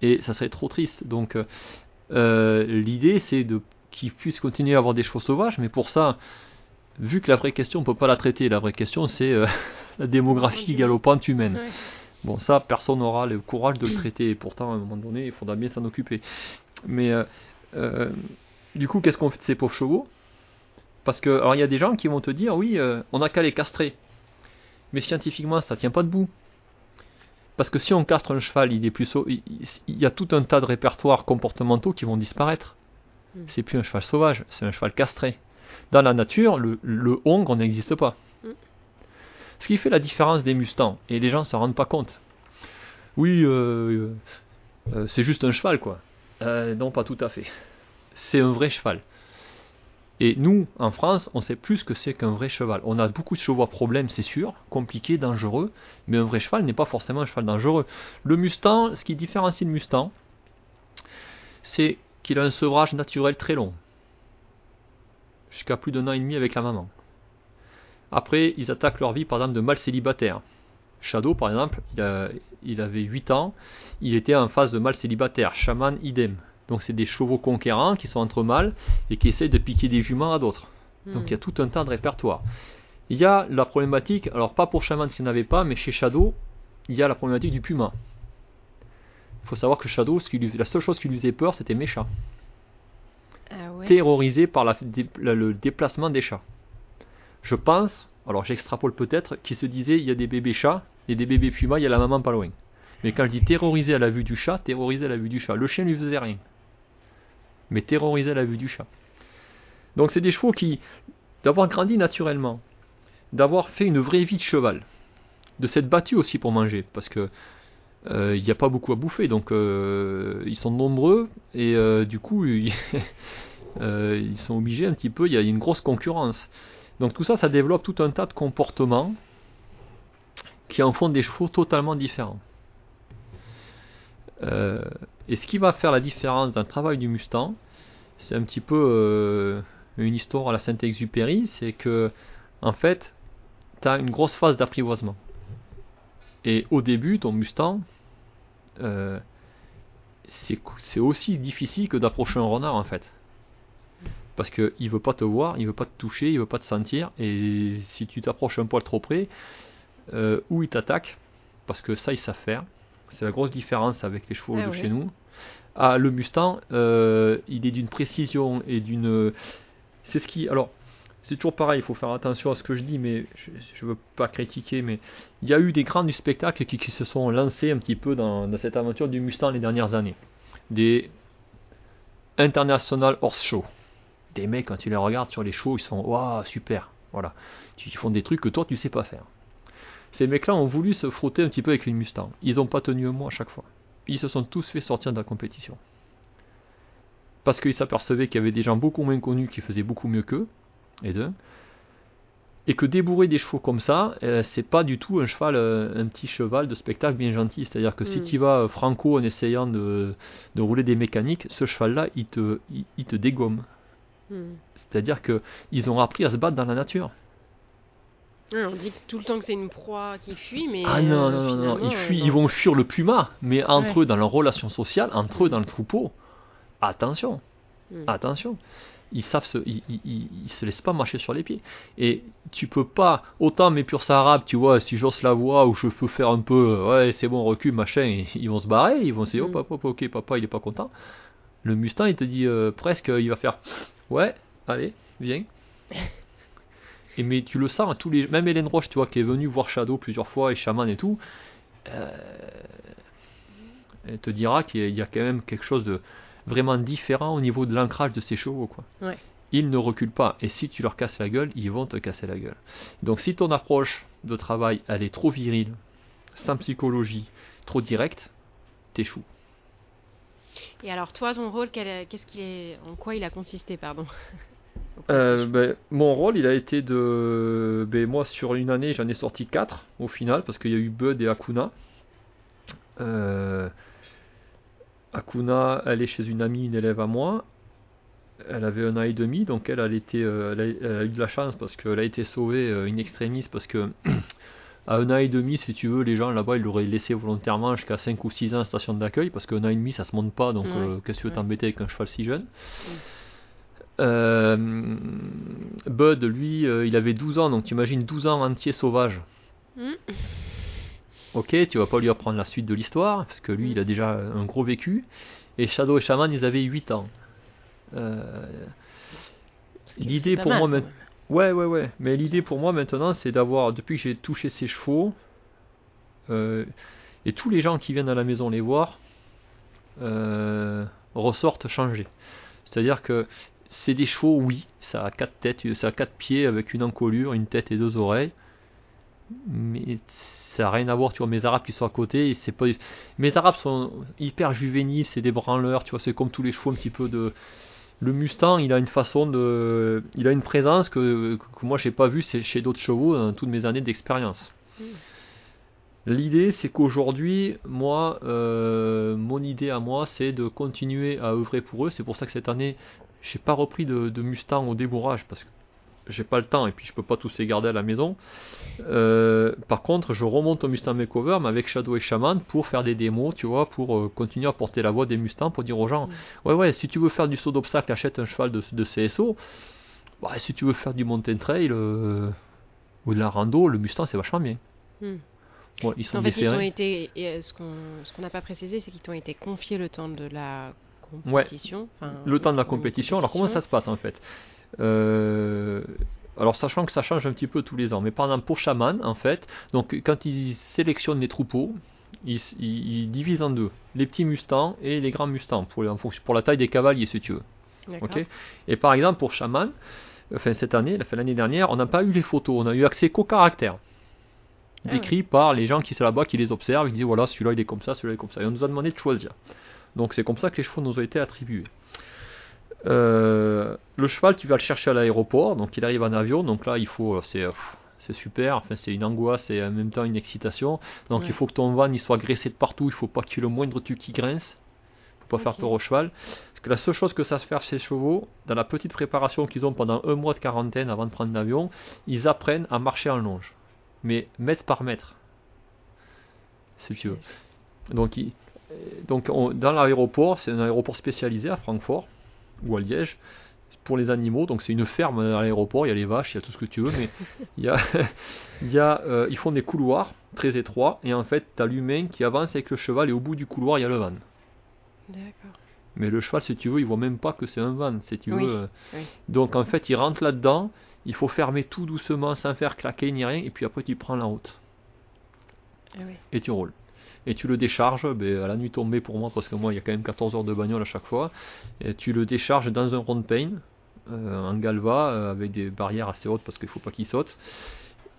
Et ça serait trop triste. Donc euh, euh, l'idée c'est de qu'ils puissent continuer à avoir des chevaux sauvages, mais pour ça, vu que la vraie question on peut pas la traiter, la vraie question c'est euh, la démographie galopante humaine. Ouais. Bon, ça, personne n'aura le courage de le traiter, et pourtant, à un moment donné, il faudra bien s'en occuper. Mais, euh, du coup, qu'est-ce qu'on fait de ces pauvres chevaux? Parce que, alors, il y a des gens qui vont te dire, oui, euh, on n'a qu'à les castrer. Mais scientifiquement, ça tient pas debout. Parce que si on castre un cheval, il est plus sau- il, y a tout un tas de répertoires comportementaux qui vont disparaître. Mm. C'est plus un cheval sauvage, c'est un cheval castré. Dans la nature, le, le hongre n'existe pas. Mm. Ce qui fait la différence des mustangs, et les gens s'en rendent pas compte. Oui, euh, euh, c'est juste un cheval, quoi. Euh, non, pas tout à fait. C'est un vrai cheval. Et nous, en France, on sait plus que c'est qu'un vrai cheval. On a beaucoup de chevaux à problème, c'est sûr, compliqués, dangereux, mais un vrai cheval n'est pas forcément un cheval dangereux. Le Mustang, ce qui différencie le Mustang, c'est qu'il a un sevrage naturel très long. Jusqu'à plus d'un an et demi avec la maman. Après, ils attaquent leur vie, par exemple, de mâle célibataire. Shadow, par exemple, il avait 8 ans, il était en phase de mâle célibataire. Shaman, idem. Donc c'est des chevaux conquérants qui sont entre mâles et qui essaient de piquer des juments à d'autres. Donc il y a tout un tas de répertoires. Il y a la problématique, alors pas pour Shaman s'il n'y en avait pas, mais chez Shadow, il y a la problématique du puma. Il faut savoir que Shadow, ce qui lui- la seule chose qui lui faisait peur, c'était mes chats. Ah ouais. Terrorisé par la- dé- la- le déplacement des chats. Je pense, alors j'extrapole peut-être, qu'il se disait il y a des bébés chats et des bébés pumas, il y a la maman pas loin. Mais quand je dis terrorisé à la vue du chat, terrorisé à la vue du chat. Le chien lui faisait rien. Mais terrorisé à la vue du chat. Donc c'est des chevaux qui, d'avoir grandi naturellement, d'avoir fait une vraie vie de cheval, de s'être battu aussi pour manger, parce que euh, il n'y a pas beaucoup à bouffer, donc euh, ils sont nombreux et euh, du coup ils, ils sont obligés un petit peu, il y a une grosse concurrence. Donc tout ça, ça développe tout un tas de comportements qui en font des chevaux totalement différents. Et ce qui va faire la différence d'un travail du Mustang, c'est un petit peu euh, une histoire à la Saint-Exupéry, c'est que en fait, tu as une grosse phase d'apprivoisement. Et au début, ton Mustang, euh, c'est aussi difficile que d'approcher un renard en fait. Parce qu'il veut pas te voir, il veut pas te toucher, il veut pas te sentir, et si tu t'approches un poil trop près, euh, ou il t'attaque, parce que ça ils savent faire. C'est la grosse différence avec les chevaux Ah de chez nous. Ah, le Mustang, euh, il est d'une précision et d'une. C'est ce qui. Alors, c'est toujours pareil, il faut faire attention à ce que je dis, mais je ne veux pas critiquer, mais il y a eu des grands du spectacle qui, qui se sont lancés un petit peu dans, dans cette aventure du Mustang les dernières années. Des International Horse Show. Des mecs, quand tu les regardes sur les shows, ils sont waouh, super. Voilà. Ils font des trucs que toi, tu sais pas faire. Ces mecs-là ont voulu se frotter un petit peu avec les Mustangs. Ils n'ont pas tenu un mois à chaque fois. Ils se sont tous fait sortir de la compétition. Parce qu'ils s'apercevaient qu'il y avait des gens beaucoup moins connus qui faisaient beaucoup mieux qu'eux, et deux. Et que débourrer des chevaux comme ça, euh, c'est pas du tout un cheval, euh, un petit cheval de spectacle bien gentil. C'est-à-dire que si Mm. tu vas euh, franco en essayant de, de rouler des mécaniques, ce cheval-là, il te, il, il te dégomme. Hmm. C'est-à-dire que ils ont appris à se battre dans la nature. Ouais, on dit tout le temps que c'est une proie qui fuit, mais. Ah non, euh, non, non, non, finalement, ils, euh, fuient, non. ils vont fuir le puma, mais entre Ouais. eux, dans leur relation sociale, entre eux, dans le troupeau, attention, Hmm. attention. Ils savent se, ils, ils- se laissent pas marcher sur les pieds. Et tu peux pas, autant mes purs arabes, tu vois, si j'ose la voix ou je peux faire un peu, euh, ouais, c'est bon, recule, machin, ils vont se barrer, ils vont se dire, Mm. oh, papa, ok, papa, il est pas content. Le Mustang, il te dit euh, presque, il va faire, ouais, allez, viens. Et mais tu le sens, tous les, même Hélène Roche, tu vois, qui est venue voir Shadow plusieurs fois et Shaman et tout, euh, elle te dira qu'il y a quand même quelque chose de vraiment différent au niveau de l'ancrage de ces chevaux, quoi. Ouais. Ils ne reculent pas, et si tu leur casses la gueule, ils vont te casser la gueule. Donc si ton approche de travail, elle est trop virile, sans psychologie, trop directe, t'échoues. Et alors, toi, ton rôle, qu'est-ce qu'il est... en quoi il a consisté, pardon? Euh, ben, mon rôle, il a été de. Ben, moi, sur une année, j'en ai sorti 4 au final, parce qu'il y a eu Bud et Akuna. Euh, Akuna, elle est chez une amie, une élève à moi. Elle avait un an et demi, donc elle, elle, était, euh, elle, a, elle a eu de la chance parce qu'elle a été sauvée euh, in extremis, parce que à un an et demi, si tu veux, les gens là-bas, ils l'auraient laissé volontairement jusqu'à 5 ou 6 ans en station d'accueil, parce qu'un an et demi, ça se monte pas, donc Ouais, euh, qu'est-ce que tu veux t'embêter avec un cheval si jeune? Euh, Bud, lui, euh, il avait 12 ans, donc tu imagines 12 ans entiers sauvages. Hmm. Ok, tu vas pas lui apprendre la suite de l'histoire, parce que lui, il a déjà un gros vécu. Et Shadow et Shaman, ils avaient 8 ans. Euh, L'idée pour mal, moi maintenant. Ouais, ouais, ouais. Mais l'idée pour moi maintenant, c'est d'avoir, depuis que j'ai touché ces chevaux, et tous les gens qui viennent à la maison les voir, ressortent changés. C'est-à-dire que c'est des chevaux, oui, ça a quatre têtes, ça a quatre pieds avec une encolure, une tête et deux oreilles. Mais ça n'a rien à voir, tu vois, mes arabes qui sont à côté, c'est pas. Mes arabes sont hyper juvéniles, c'est des branleurs, tu vois, c'est comme tous les chevaux un petit peu de. Le Mustang, il a une façon de. Il a une présence que, que moi j'ai pas vue chez d'autres chevaux dans toutes mes années d'expérience. Mm. L'idée, c'est qu'aujourd'hui, moi, euh, mon idée à moi, c'est de continuer à œuvrer pour eux. C'est pour ça que cette année, j'ai pas repris de, de Mustang au débourrage parce que j'ai pas le temps et puis je peux pas tous les garder à la maison. Euh, par contre, je remonte au Mustang Makeover, mais avec Shadow et Shaman pour faire des démos, tu vois, pour euh, continuer à porter la voix des Mustangs, pour dire aux gens, ouais, ouais, si tu veux faire du saut d'obstacle, achète un cheval de, de CSO. Bah, si tu veux faire du mountain trail euh, ou de la rando, le Mustang c'est vachement bien. Ouais, ils sont En fait, ils déférés. t'ont été. et, ce qu'on ce qu'on n'a pas précisé, c'est qu'ils t'ont été confiés le temps de la compétition. le temps de la compétition. Alors comment ça se passe en fait? Euh, Alors sachant que ça change un petit peu tous les ans, mais par exemple pour Shaman en fait, donc quand ils sélectionnent les troupeaux, ils, ils- ils divisent en deux, les petits mustangs et les grands mustangs pour, pour la taille des cavaliers si tu veux. Et par exemple pour Shaman, enfin cette année, l'année dernière, on n'a pas eu les photos, on a eu accès qu'aux caractères. Ah Décrits par les gens qui sont là-bas, qui les observent, ils disent voilà, celui-là il est comme ça, celui-là il est comme ça. Et on nous a demandé de choisir. Donc c'est comme ça que les chevaux nous ont été attribués. Euh, le cheval, tu vas le chercher à l'aéroport, donc il arrive en avion, donc là il faut, c'est, euh, c'est super, enfin c'est une angoisse et en même temps une excitation. Donc Ouais. il faut que ton van il soit graissé de partout, il faut pas qu'il y ait le moindre truc qui grince, faut pas faire peur au cheval. Parce que la seule chose que ça se fait chez les chevaux, dans la petite préparation qu'ils ont pendant un mois de quarantaine avant de prendre l'avion, ils apprennent à marcher en longe, mais mètre par mètre, si tu veux. Donc, il- euh, donc on- dans l'aéroport, c'est un aéroport spécialisé à Francfort ou à Liège pour les animaux. Donc c'est une ferme à l'aéroport, il y a les vaches, il y a tout ce que tu veux, mais il y a, il y a, euh, ils font des couloirs très étroits et en fait tu as l'humain qui avance avec le cheval et au bout du couloir il y a le van. D'accord. Mais le cheval, si tu veux, il voit même pas que c'est un van, si tu veux. oui. Donc en fait, il rentre là-dedans, il faut fermer tout doucement sans faire claquer ni rien, et puis après tu prends la route Ah oui. et tu roules. Et tu le décharges ben, à la nuit tombée pour moi, parce que moi il y a quand même 14 heures de bagnole à chaque fois. Et tu le décharges dans un round pain, euh, en galva, euh, avec des barrières assez hautes parce qu'il faut pas qu'il saute.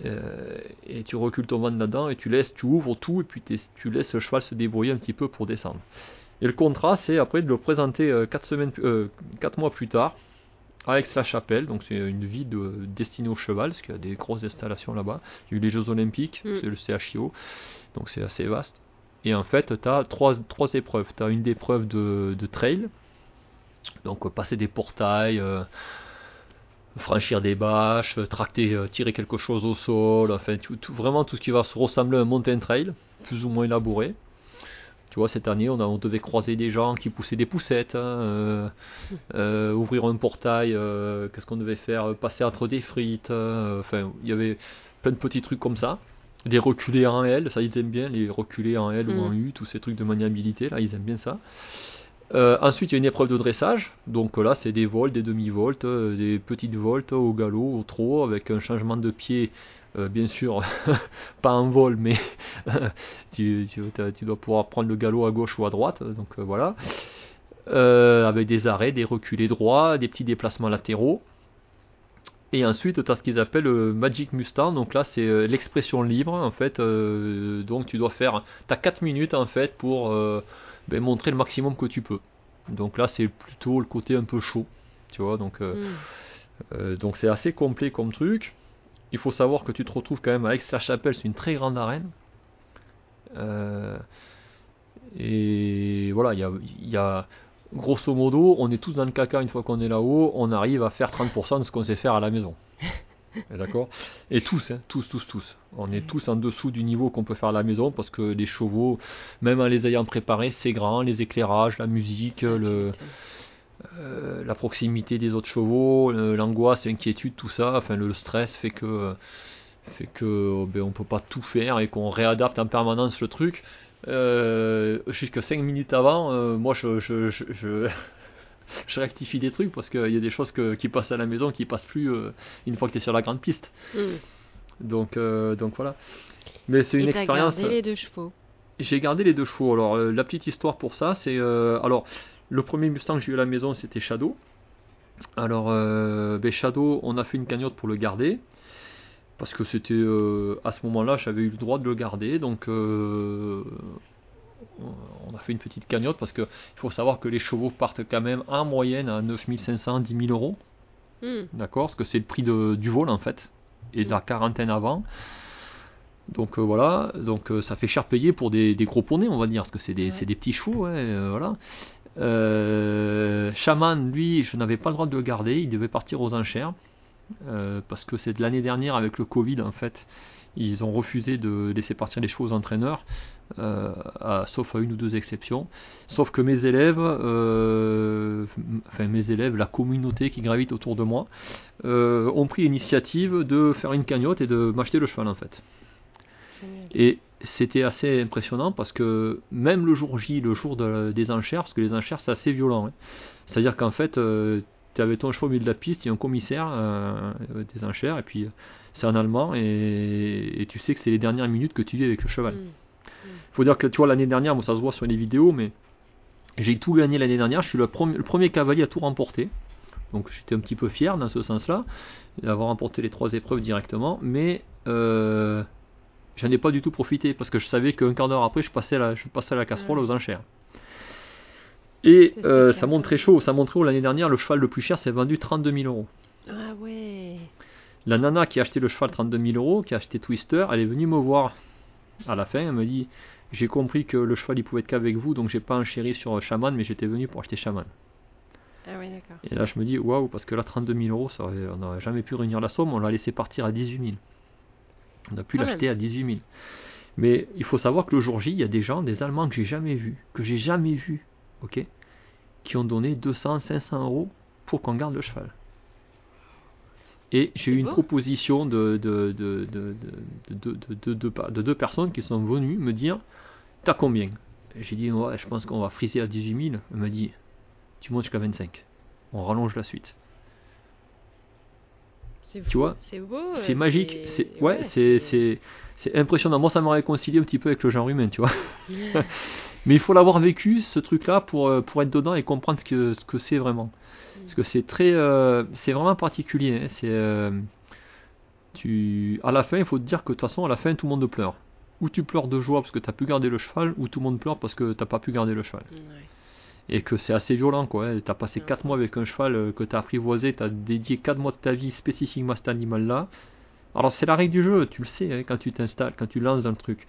Euh, et tu recules ton van là-dedans et tu laisses, tu ouvres tout et puis tu laisses le cheval se débrouiller un petit peu pour descendre. Et le contrat, c'est après de le présenter 4 semaines, euh, mois plus tard à Aix-la-Chapelle. Donc c'est une ville de, destinée au cheval, parce qu'il y a des grosses installations là-bas. Il y a eu les Jeux Olympiques, Mm. c'est le CHIO, donc c'est assez vaste. Et en fait, tu as trois, trois épreuves. Tu as une épreuve de, trail, donc euh, passer des portails, euh, franchir des bâches, euh, tracter, tirer quelque chose au sol, enfin tout, vraiment tout ce qui va se ressembler à un mountain trail, plus ou moins élaboré. Tu vois, cette année, on, devait croiser des gens qui poussaient des poussettes, hein, ouvrir un portail, qu'est-ce qu'on devait faire, passer entre des frites, euh, enfin, il y avait plein de petits trucs comme ça. Des reculés en L, ça ils aiment bien, les reculés en L ou en Mm. U, tous ces trucs de maniabilité, là ils aiment bien ça. Euh, ensuite, il y a une épreuve de dressage. Donc là, c'est des volts, des demi-volts, euh, des petites volts au galop, au trot, avec un changement de pied, euh, bien sûr, pas en vol, mais tu, tu- dois pouvoir prendre le galop à gauche ou à droite. Donc voilà. Avec des arrêts, des reculés droits, des petits déplacements latéraux. Et ensuite, tu as ce qu'ils appellent le Magic Mustang. Donc là, c'est euh, l'expression libre. En fait, euh, donc tu dois faire. Tu as 4 minutes en fait pour euh, ben, montrer le maximum que tu peux. Donc là, c'est plutôt le côté un peu chaud. Tu vois, donc euh, Mm. euh, donc c'est assez complet comme truc. Il faut savoir que tu te retrouves quand même à Aix-la-Chapelle, c'est une très grande arène. Euh, et voilà, il y a, il y a- grosso modo, on est tous dans le caca une fois qu'on est là-haut, on arrive à faire 30% de ce qu'on sait faire à la maison. D'accord? Et tous, hein, tous, tous, tous. On est tous en dessous du niveau qu'on peut faire à la maison parce que les chevaux, même en les ayant préparés, c'est grand, les éclairages, la musique, le, euh, la proximité des autres chevaux, l'angoisse, l'inquiétude, tout ça, enfin le stress fait que fait que oh, ben, on peut pas tout faire et qu'on réadapte en permanence le truc. Euh, jusqu'à 5 minutes avant, euh, moi je, je, je, je, je rectifie des trucs parce qu'il y a des choses que- qui passent à la maison qui passent plus euh, une fois que tu es sur la grande piste. Mm. Donc, euh, donc voilà. Mais c'est une expérience. gardé les deux chevaux? J'ai gardé les deux chevaux. Alors, la petite histoire pour ça, c'est. alors, le premier Mustang que j'ai eu à la maison, c'était Shadow. Alors, ben, Shadow, on a fait une cagnotte pour le garder. Parce que c'était. euh, à ce moment-là, j'avais eu le droit de le garder. Donc, euh, on a fait une petite cagnotte. Parce qu'il faut savoir que les chevaux partent quand même en moyenne à 9500, 10 000 euros. Mm. D'accord Parce que c'est le prix de- du vol en fait, et de la quarantaine avant. Donc euh, voilà, donc euh, ça fait cher payer pour des, des gros poneys, on va dire, parce que c'est des, Ouais. des petits chevaux, ouais, euh, voilà. Shaman, lui, je n'avais pas le droit de le garder, il devait partir aux enchères. Euh, parce que c'est de l'année dernière avec le Covid en fait. Ils ont refusé de laisser partir les chevaux aux entraîneurs, euh, à- sauf à une ou deux exceptions. Sauf que mes élèves, euh, enfin mes élèves, la communauté qui gravite autour de moi, ont pris l'initiative de faire une cagnotte et de m'acheter le cheval en fait. Et c'était assez impressionnant parce que même le jour J, le jour de- des enchères, parce que les enchères c'est assez violent, hein. c'est-à-dire qu'en fait tu avais ton cheval au milieu de la piste, il y a un commissaire euh, euh, des enchères, et puis euh, c'est en allemand, et, et tu sais que c'est les dernières minutes que tu vis avec le cheval. Mm. faut dire que tu vois l'année dernière, moi ça se voit sur les vidéos, mais j'ai tout gagné l'année dernière, je suis le premier, le premier cavalier à tout remporter. Donc j'étais un petit peu fier dans ce sens-là, d'avoir remporté les trois épreuves directement, mais euh, j'en ai pas du tout profité parce que je savais qu'un quart d'heure après je passais à la, je passais à la casserole Ouais. aux enchères. Et euh, ça monte très chaud, ça monte très haut l'année dernière, le cheval le plus cher s'est vendu 32 000 euros. Ah ouais. La nana qui a acheté le cheval 32 000 euros, qui a acheté Twister, elle est venue me voir à la fin. Elle me dit J'ai compris que le cheval il pouvait être qu'avec vous, donc j'ai pas enchéri sur Shaman, mais j'étais venu pour acheter Shaman. Ah ouais, d'accord. Et là je me dis Waouh, parce que là 32 000 euros, ça aurait- on n'aurait jamais pu réunir la somme, on l'a laissé partir à 18 000. On a pu l'acheter à 18 000. Mais il faut savoir que le jour J, il y a des gens, des Allemands que j'ai jamais vus, que j'ai jamais vus, ok, qui ont donné 200, 500 euros pour qu'on garde le cheval. Et j'ai eu une proposition de, de, de, de, de, de, de- de- de- de deux personnes qui sont venues me dire T'as combien? J'ai dit Ouais, je pense qu'on va friser à 18 000. Elle m'a dit Tu montes jusqu'à 25. On rallonge la suite. C'est Tu vois, c'est beau. C'est euh, magique. C'est ouais, c'est impressionnant. Moi, ça m'a réconcilié un petit peu avec le genre humain, tu vois. Mais il faut l'avoir vécu ce truc-là pour euh, pour être dedans et comprendre ce que ce que c'est vraiment. Parce que c'est très euh, c'est vraiment particulier. hein. C'est euh, tu à la fin, il faut te dire que de toute façon, à la fin, tout le monde pleure. Ou tu pleures de joie parce que tu as pu garder le cheval, ou tout le monde pleure parce que t'as pas pu garder le cheval. Ouais. Et que c'est assez violent, quoi. Tu as passé Ouais, 4 mois avec un cheval que tu as apprivoisé, tu as dédié 4 mois de ta vie spécifiquement à cet animal-là. Alors, c'est la règle du jeu, tu le sais, hein, quand tu t'installes, quand tu lances dans le truc.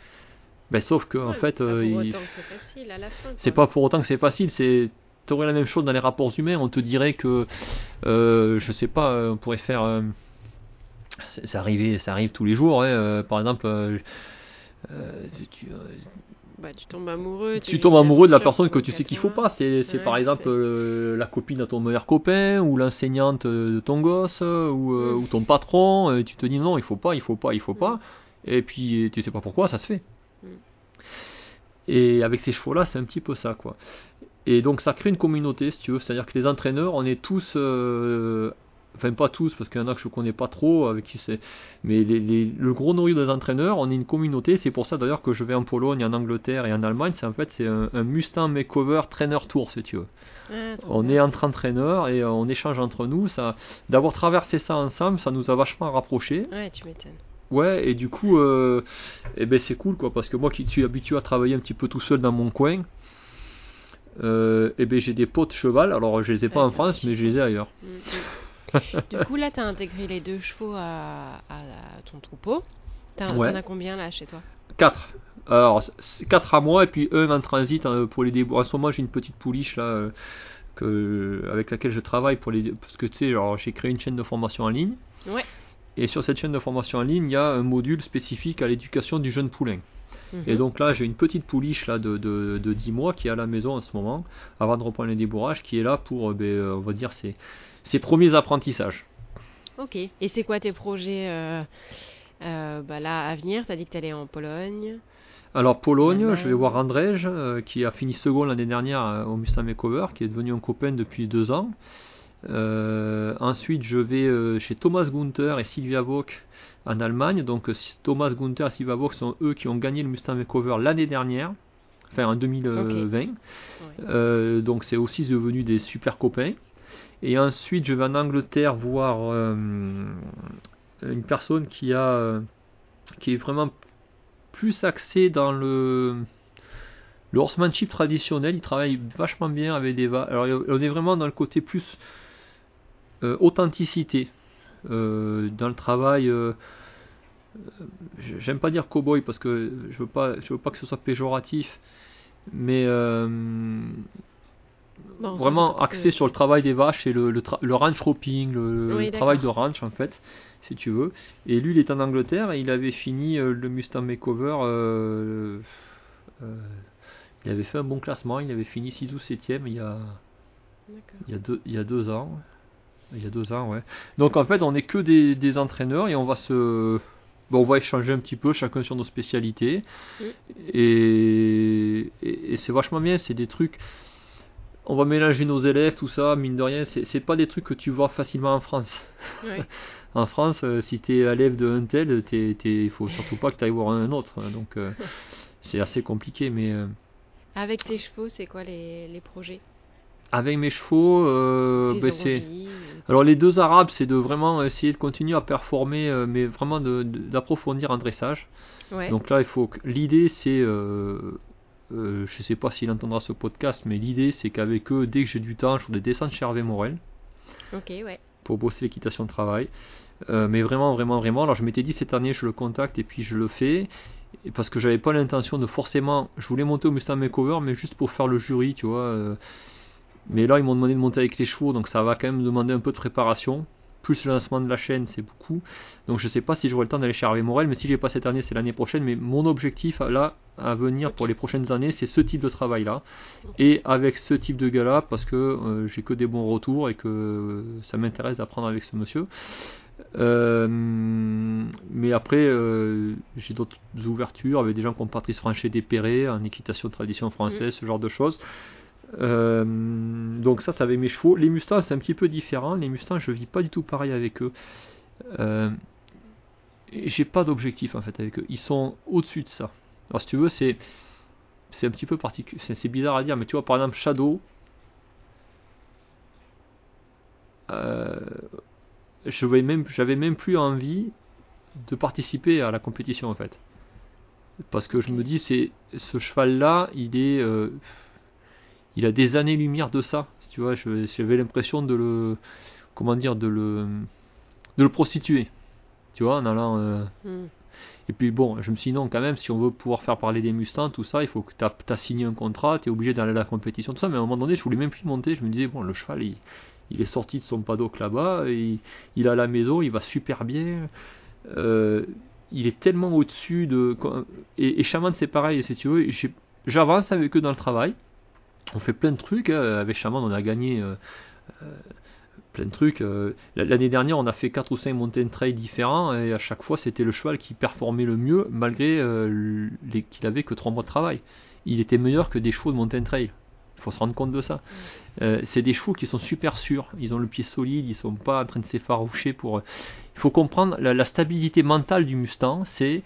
Ben, sauf que, en fait, c'est pas euh, pour il- autant que c'est facile à la fin. c'est quoi. pas pour autant que c'est facile, c'est t'aurais la même chose dans les rapports humains, on te dirait que euh, je sais pas, euh, on pourrait faire euh, ça arrive, ça arrive tous les jours, hein, euh, par exemple tu, Bah, tu tombes amoureux. tu tombes amoureux de la personne que tu sais qu'il faut pas, c'est Ouais, par exemple la copine de ton meilleur copain ou l'enseignante de ton gosse ou, Mm. ou ton patron, et tu te dis non, il faut pas, il faut pas, il faut Mm. pas, et puis tu sais pas pourquoi, ça se fait. Et avec ces chevaux-là, c'est un petit peu ça, quoi. Et donc ça crée une communauté, si tu veux. C'est-à-dire que les entraîneurs, on est tous, euh, enfin pas tous, parce qu'il y en a que je connais pas trop, avec qui c'est, mais les- les- le gros noyau des entraîneurs, on est une communauté. C'est pour ça d'ailleurs que je vais en Pologne, en Angleterre et en Allemagne. C'est en fait c'est un, un Mustang Makeover Trainer Tour, si tu veux. Ah, On est entre entraîneurs et on échange entre nous. Ça, d'avoir traversé ça ensemble, ça nous a vachement rapprochés. Ouais, tu m'étonnes. Ouais, et du coup, euh, eh ben c'est cool quoi, parce que moi qui suis habitué à travailler un petit peu tout seul dans mon coin, euh, eh ben j'ai des potes cheval. Alors je les ai pas Ouais, en France, mais je les ai ailleurs. Mm, mm. du coup, là, tu as intégré les deux chevaux à, à ton troupeau. T'en Ouais. as combien là chez toi? Quatre. Alors c'est quatre à moi et puis un en transit euh, pour les débouts. En ce moment j'ai une petite pouliche là euh, que, avec laquelle je travaille pour les parce que tu sais, j'ai créé une chaîne de formation en ligne. Ouais. Et sur cette chaîne de formation en ligne, il y a un module spécifique à l'éducation du jeune poulain. Et Mhm. donc là, j'ai une petite pouliche là, de, de, de 10 mois qui est à la maison en ce moment, avant de reprendre les débourrages, qui est là pour, euh, ben, euh, on va dire, ses, ses premiers apprentissages. Ok. Et c'est quoi tes projets euh, euh, bah, là à venir? Tu as dit que tu allais en Pologne. Alors Pologne, Allemagne. je vais voir Andrzej, euh, qui a fini second l'année dernière au Mustang Makeover, qui est devenu un copain depuis deux ans. Euh, ensuite, je vais euh, chez Thomas Gunther et Sylvia Bock en Allemagne. Donc euh, Thomas Gunther et Sylvia Bock sont eux qui ont gagné le Mustang Makeover l'année dernière, enfin en 2020. Ouais. Euh, donc c'est aussi devenu des super copains. Et ensuite, je vais en Angleterre voir euh, une personne qui a qui est vraiment plus axée dans le le horsemanship traditionnel. Il travaille vachement bien avec des va- Alors on est vraiment dans le côté plus authenticité euh, dans le travail. euh, euh, J'aime pas dire cowboy parce que je veux pas, je veux pas que ce soit péjoratif, mais euh, vraiment axé sur le travail des vaches et le, le, tra- le ranch hopping, le, Oui, le travail de ranch en fait, si tu veux. Et lui, il est en Angleterre et il avait fini euh, le Mustang Makeover. euh, euh, il avait fait un bon classement, il avait fini 6 ou 7ème il y a, D'accord. il y a, deux, il y a deux ans. Il y a deux ans, ouais. Donc en fait, on n'est que des, des entraîneurs et on va se. bon, on va échanger un petit peu, chacun sur nos spécialités. Et, et, et c'est vachement bien, c'est des trucs. On va mélanger nos élèves, tout ça, mine de rien, c'est pas des trucs que tu vois facilement en France. En France, euh, si tu es élève de un tel, il faut surtout pas que tu ailles voir un autre. hein. Donc euh, c'est assez compliqué, mais. euh, Avec tes chevaux, c'est quoi les, les projets? Avec mes chevaux, euh, ben, c'est. ou- Alors les deux arabes, c'est de vraiment essayer de continuer à performer, euh, mais vraiment d'approfondir en dressage. Ouais. Donc là, il faut l'idée, c'est, euh, euh, je sais pas s'il entendra ce podcast, mais l'idée, c'est qu'avec eux, dès que j'ai du temps, je ferai des descentes chez Hervé Morel Ok, ouais. pour bosser l'équitation de travail. Euh, mais vraiment, vraiment, vraiment. Alors je m'étais dit cette année, je le contacte et puis je le fais. Et parce que j'avais pas l'intention de forcément. Je voulais monter au Mustang Makeover, mais juste pour faire le jury, tu vois. euh. Mais là, ils m'ont demandé de monter avec les chevaux, donc ça va quand même demander un peu de préparation. Plus le lancement de la chaîne, c'est beaucoup. Donc je sais pas si j'aurai le temps d'aller chez Hervé Morel, mais si j'ai pas cette année, c'est l'année prochaine. Mais mon objectif là, à venir pour les prochaines années, c'est ce type de travail là. Et avec ce type de gars-là, parce que euh, j'ai que des bons retours et que ça m'intéresse d'apprendre avec ce monsieur. Euh, mais après, euh, j'ai d'autres ouvertures avec des gens comme Patrice Franchet d'Épéré, en équitation de tradition française, ce genre de choses. Euh, donc ça, c'est avec mes chevaux. Les Mustangs, c'est un petit peu différent. Les Mustangs, je vis pas du tout pareil avec eux. Euh, j'ai pas d'objectif en fait avec eux. Ils sont au-dessus de ça. Alors si tu veux, c'est c'est un petit peu particulier. C'est bizarre à dire, mais tu vois, par exemple, Shadow. euh, je voyais même, j'avais même plus envie de participer à la compétition en fait, parce que je me dis c'est ce cheval là, il est, euh, il a des années-lumière de ça. Tu vois, j'avais l'impression de le, comment dire, de le, de le prostituer. Tu vois, en allant. euh, Hmm. et puis bon, je me suis dit non, quand même, si on veut pouvoir faire parler des Mustangs, tout ça, il faut que tu as, signé un contrat, tu es obligé d'aller à la compétition, tout ça. Mais à un moment donné, je voulais même plus monter. Je me disais, bon, le cheval, il, il est sorti de son paddock là-bas, il, il a la maison, il va super bien. Euh, il est tellement au-dessus de. Et, et Shaman, c'est pareil, si tu veux, j'avance avec eux dans le travail. On fait plein de trucs. hein. Avec Shaman, on a gagné. euh, euh, plein de trucs. euh, L'année dernière, on a fait 4 ou 5 mountain trails différents et à chaque fois, c'était le cheval qui performait le mieux malgré euh, qu'il avait que 3 mois de travail. Il était meilleur que des chevaux de mountain trail. Il faut se rendre compte de ça. Euh, c'est des chevaux qui sont super sûrs. Ils ont le pied solide, ils sont pas en train de s'effaroucher pour. Il faut comprendre la, la stabilité mentale du Mustang, c'est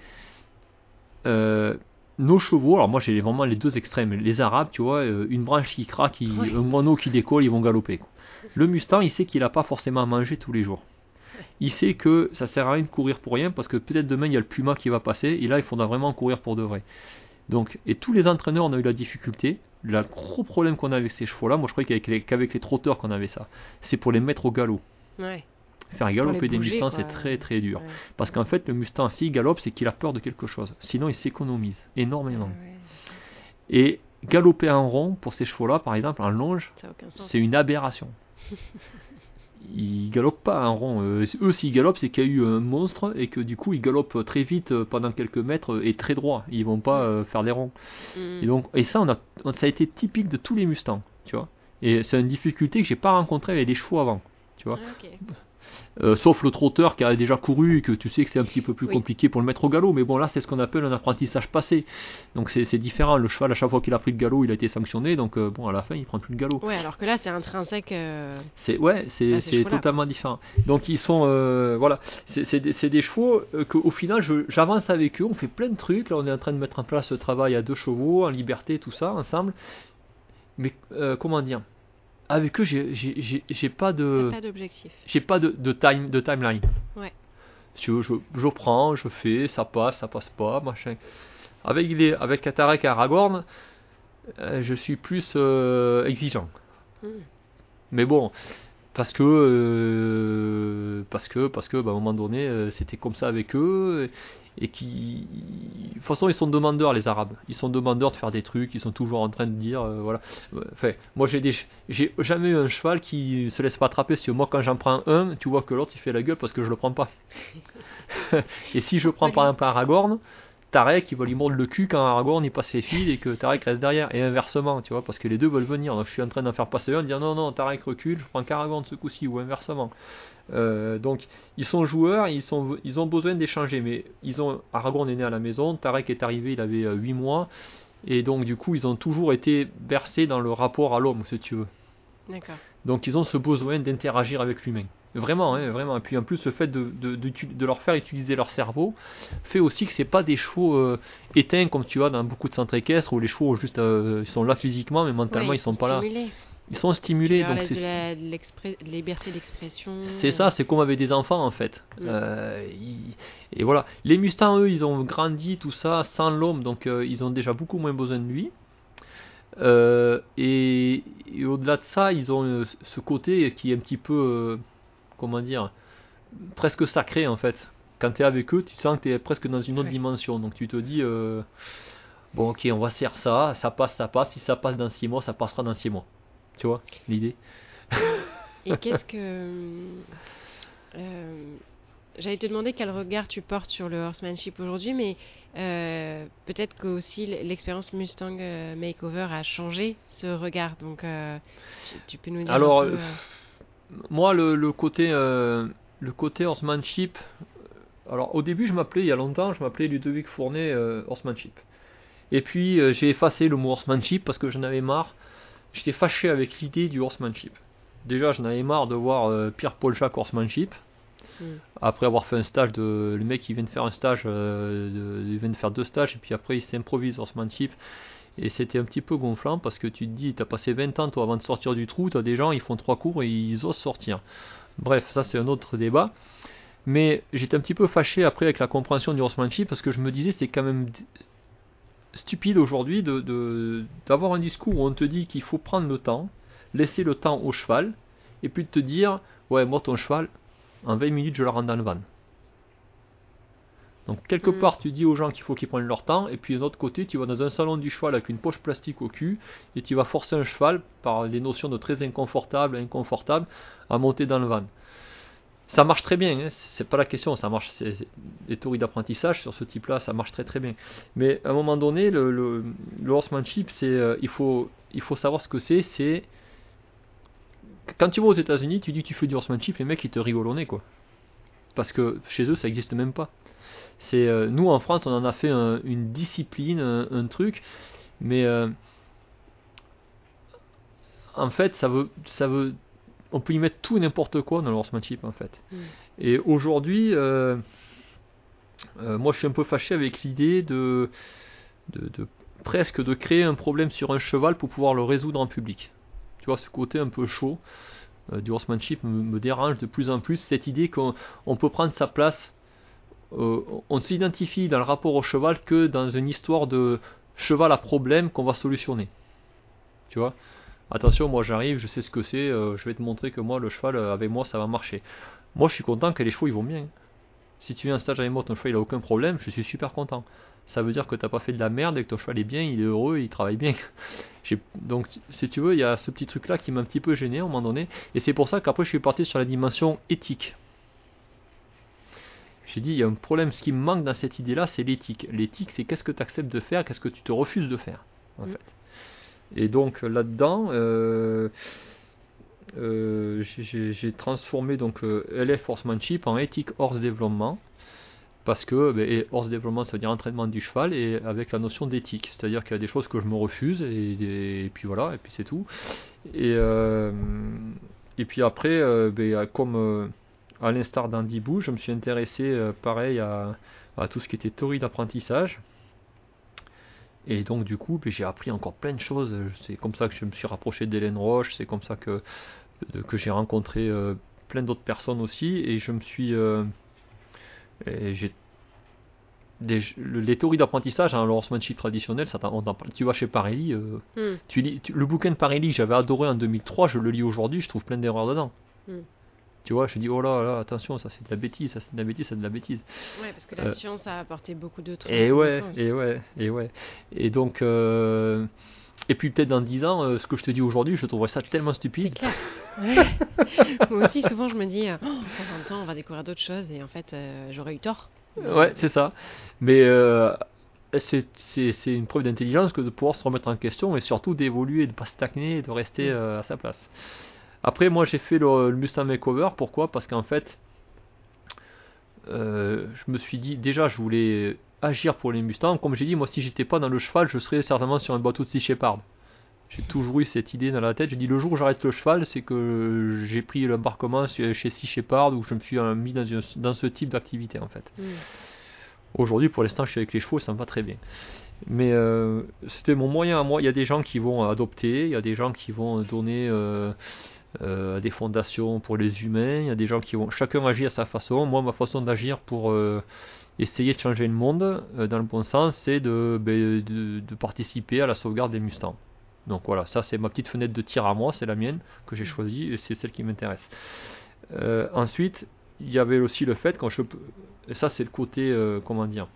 euh, nos chevaux. Alors moi, j'ai vraiment les deux extrêmes. Les Arabes, tu vois, euh, une branche qui craque, il- un moineau qui décolle, ils vont galoper. Le Mustang, il sait qu'il n'a pas forcément à manger tous les jours. Il sait que ça sert à rien de courir pour rien parce que peut-être demain il y a le Puma qui va passer et là il faudra vraiment courir pour de vrai. Donc, et tous les entraîneurs on a eu la difficulté. Le gros problème qu'on a avec ces chevaux-là, moi je croyais qu'avec les, qu'avec les trotteurs qu'on avait ça, c'est pour les mettre au galop. Ouais. Faire galoper des Mustangs c'est très très dur. Ouais. Parce qu'en fait le Mustang s'il galope c'est qu'il a peur de quelque chose. Sinon il s'économise énormément. Ouais, Et galoper en rond pour ces chevaux-là par exemple en longe, c'est une aberration. Ils galopent pas en rond. Euh, eux, s'ils galopent, c'est qu'il y a eu un monstre et que du coup, ils galopent très vite euh, pendant quelques mètres et très droit. Ils vont pas euh, faire des ronds. Hmm. Et donc, et ça, on a, ça a été typique de tous les Mustangs, tu vois. Et c'est une difficulté que j'ai pas rencontrée avec les chevaux avant, tu vois. Ah. Euh, sauf le trotteur qui a déjà couru et que tu sais que c'est un petit peu plus Oui. compliqué pour le mettre au galop. Mais bon, là, c'est ce qu'on appelle un apprentissage passé. Donc c'est différent. Le cheval, à chaque fois qu'il a pris le galop, il a été sanctionné. Donc euh, bon, à la fin, il prend plus le galop. Ouais, alors que là, c'est intrinsèque. euh, C'est ouais, c'est totalement différent. Donc ils sont euh, voilà, c'est des, des chevaux qu'au final j'avance avec eux, on fait plein de trucs. Là, on est en train de mettre en place ce travail à deux chevaux, en liberté, tout ça ensemble. Mais euh, comment dire? Avec eux, j'ai- pas de Pas d'objectif. j'ai pas de, de time de timeline. Ouais. Veux, je, je prends, je fais, ça passe, ça passe pas, machin. Avec les avec Katarek et Aragorn, euh, je suis plus euh, exigeant. Hmm. Mais bon, parce que euh, parce que parce que bah, à un moment donné euh, c'était comme ça avec eux et, et qui de toute façon ils sont demandeurs les arabes. Ils sont demandeurs de faire des trucs ils sont toujours en train de dire euh, voilà. Enfin moi j'ai des j'ai jamais eu un cheval qui se laisse pas attraper. Si moi quand j'en prends un tu vois que l'autre il fait la gueule parce que je le prends pas. Et si je prends par exemple un Aragorn Tarek il va lui mordre le cul quand Aragorn il passe ses fils et que Tarek reste derrière. Et inversement tu vois parce que les deux veulent venir. Donc je suis en train d'en faire passer un dire non non Tarek recule je prends qu'Aragorn ce coup-ci ou inversement. Euh, donc ils sont joueurs ils, sont, ils ont besoin d'échanger. Mais ils ont Aragorn est né à la maison Tarek est arrivé il avait 8 mois. Et donc du coup ils ont toujours été bercés dans le rapport à l'homme si tu veux. Donc ils ont ce besoin d'interagir avec l'humain. Vraiment, hein, vraiment. Et puis en plus, le fait de, de, de, de leur faire utiliser leur cerveau fait aussi que c'est pas des chevaux euh, éteints comme tu vois dans beaucoup de centres équestres où les chevaux juste euh, ils sont là physiquement mais mentalement Ouais, ils sont pas là. Ils sont stimulés. Donc c'est de la de liberté d'expression. c'est ça, c'est comme avec des enfants en fait. Euh, ils- et voilà. Les Mustangs, eux, ils ont grandi tout ça sans l'homme, donc ils ont déjà beaucoup moins besoin de lui. Et, et au-delà de ça, ils ont ce côté qui est un petit peu, comment dire, presque sacré en fait. Quand tu es avec eux, tu sens que tu es presque dans une autre Ouais. dimension. Donc tu te dis, euh, bon ok, on va faire ça, ça passe, ça passe. Si ça passe dans 6 mois, ça passera dans 6 mois. Tu vois l'idée Et qu'est-ce que. euh, J'allais te demander quel regard tu portes sur le horsemanship aujourd'hui, mais euh, peut-être que aussi l'expérience Mustang Makeover a changé ce regard. Donc, tu, tu peux nous dire. Alors, un peu, moi le, le côté euh, le côté horsemanship euh, alors au début je m'appelais il y a longtemps je m'appelais Ludovic Fournet euh, horsemanship. Et puis euh, j'ai effacé le mot horsemanship parce que j'en avais marre. J'étais fâché avec l'idée du horsemanship. Déjà j'en avais marre de voir Pierre-Paul Jacques horsemanship. Mm. après avoir fait un stage de le mec il vient de faire un stage de- il vient de faire deux stages et puis après il s'improvise horsemanship et c'était un petit peu gonflant parce que tu te dis, t'as passé 20 ans toi avant de sortir du trou, t'as des gens, ils font trois cours et ils osent sortir. Bref, ça c'est un autre débat. Mais j'étais un petit peu fâché après avec la compréhension du horsemanship parce que je me disais c'est quand même stupide aujourd'hui de, de- d'avoir un discours où on te dit qu'il faut prendre le temps, laisser le temps au cheval, et puis de te dire, ouais moi ton cheval, en 20 minutes je le rends dans le van. Donc quelque Mm. part tu dis aux gens qu'il faut qu'ils prennent leur temps et puis d'un autre côté tu vas dans un salon du cheval avec une poche plastique au cul et tu vas forcer un cheval par des notions de très inconfortable, inconfortable à monter dans le van. Ça marche très bien, hein, c'est pas la question, ça marche, c'est, les théories d'apprentissage sur ce type-là, ça marche très très bien. Mais à un moment donné, le, le, le horsemanship, c'est, euh, il, faut, il faut savoir ce que c'est, c'est... Quand tu vas aux États-Unis, tu dis que tu fais du horsemanship, les mecs ils te rigolent au nez, quoi. Parce que chez eux ça existe même pas. C'est euh, nous en France, on en a fait un- une discipline, un, un truc, mais euh, en fait, ça veut, ça veut, on peut y mettre tout n'importe quoi dans le horsemanship en fait. Mm. Et aujourd'hui, euh, moi, je suis un peu fâché avec l'idée de, de, de presque de créer un problème sur un cheval pour pouvoir le résoudre en public. Tu vois, ce côté un peu chaud du horsemanship me, me dérange de plus en plus. Cette idée qu'on on peut prendre sa place euh, on ne s'identifie dans le rapport au cheval que dans une histoire de cheval à problème qu'on va solutionner. Tu vois? Attention, moi j'arrive, je sais ce que c'est, euh, je vais te montrer que moi le cheval euh, avec moi ça va marcher. Moi je suis content que les chevaux ils vont bien. Si tu viens en stage avec moi, ton cheval il a aucun problème, je suis super content. Ça veut dire que t'as pas fait de la merde et que ton cheval est bien, il est heureux, il travaille bien. Donc si- tu veux, il y a ce petit truc là qui m'a un petit peu gêné à un moment donné. Et c'est pour ça qu'après je suis parti sur la dimension éthique. J'ai dit, il y a un problème, ce qui me manque dans cette idée-là, c'est l'éthique. L'éthique, c'est qu'est-ce que tu acceptes de faire, qu'est-ce que tu te refuses de faire, en Mm. fait. Et donc là-dedans, euh, euh, j'ai- transformé donc euh, LF Horsemanship en éthique horse développement, parce que ben, et horse développement, ça veut dire entraînement du cheval, et avec la notion d'éthique, c'est-à-dire qu'il y a des choses que je me refuse, et, et puis voilà, et puis c'est tout. Et, et puis après, ben, comme à l'instar d'Andy Boo, je me suis intéressé euh, pareil à, à tout ce qui était théorie d'apprentissage. Et donc du coup, ben, j'ai appris encore plein de choses. C'est comme ça que je me suis rapproché d'Hélène Roche, c'est comme ça que, j'ai rencontré euh, plein d'autres personnes aussi. Et je me suis... euh, j'ai des- les théories d'apprentissage, hein, le horsemanship traditionnel, ça on tu vas chez Parelli, euh, Hmm. tu lis, tu- le bouquin de Parelli que j'avais adoré en 2003, je le lis aujourd'hui, je trouve plein d'erreurs dedans. Mm. Tu vois, je dis, oh là là, attention, ça c'est de la bêtise, ça c'est de la bêtise, c'est de la bêtise. Ouais, parce que la Euh, science a apporté beaucoup d'autres Et ouais, et ouais, et ouais. Et donc, euh, et puis peut-être dans 10 ans, euh, ce que je te dis aujourd'hui, je trouverais ça tellement stupide. clair. Ouais. Moi aussi, souvent, je me dis, oh, 20 ans, on va découvrir d'autres choses et en fait, j'aurais eu tort. Ouais, c'est ça. Mais c'est une preuve d'intelligence que de pouvoir se remettre en question et surtout d'évoluer, de ne pas stagner et de rester Mm. à sa place. Après, moi j'ai fait le, le Mustang Makeover. Pourquoi? Parce qu'en fait, euh, je me suis dit, déjà, je voulais agir pour les Mustangs. Comme j'ai dit, moi, si j'étais pas dans le cheval, je serais certainement sur un bateau de Sea Shepherd. J'ai toujours eu cette idée dans la tête. J'ai dit, le jour où j'arrête le cheval, c'est que j'ai pris l'embarquement chez Sea Shepherd où je me suis euh, mis dans, une- dans ce type d'activité en fait. Mm. Aujourd'hui, pour l'instant, je suis avec les chevaux, ça me va très bien. Mais euh, c'était mon moyen à moi. Il y a des gens qui vont adopter, il y a des gens qui vont donner euh, euh, à des fondations pour les humains, il y a des gens qui vont. Chacun agit à sa façon. Moi, ma façon d'agir pour euh, essayer de changer le monde euh, dans le bon sens, c'est de, ben, de, de participer à la sauvegarde des Mustangs. Donc voilà, ça c'est ma petite fenêtre de tir à moi, c'est la mienne que j'ai choisie et c'est celle qui m'intéresse. Ensuite, il y avait aussi le fait quand je et ça c'est le côté comment dire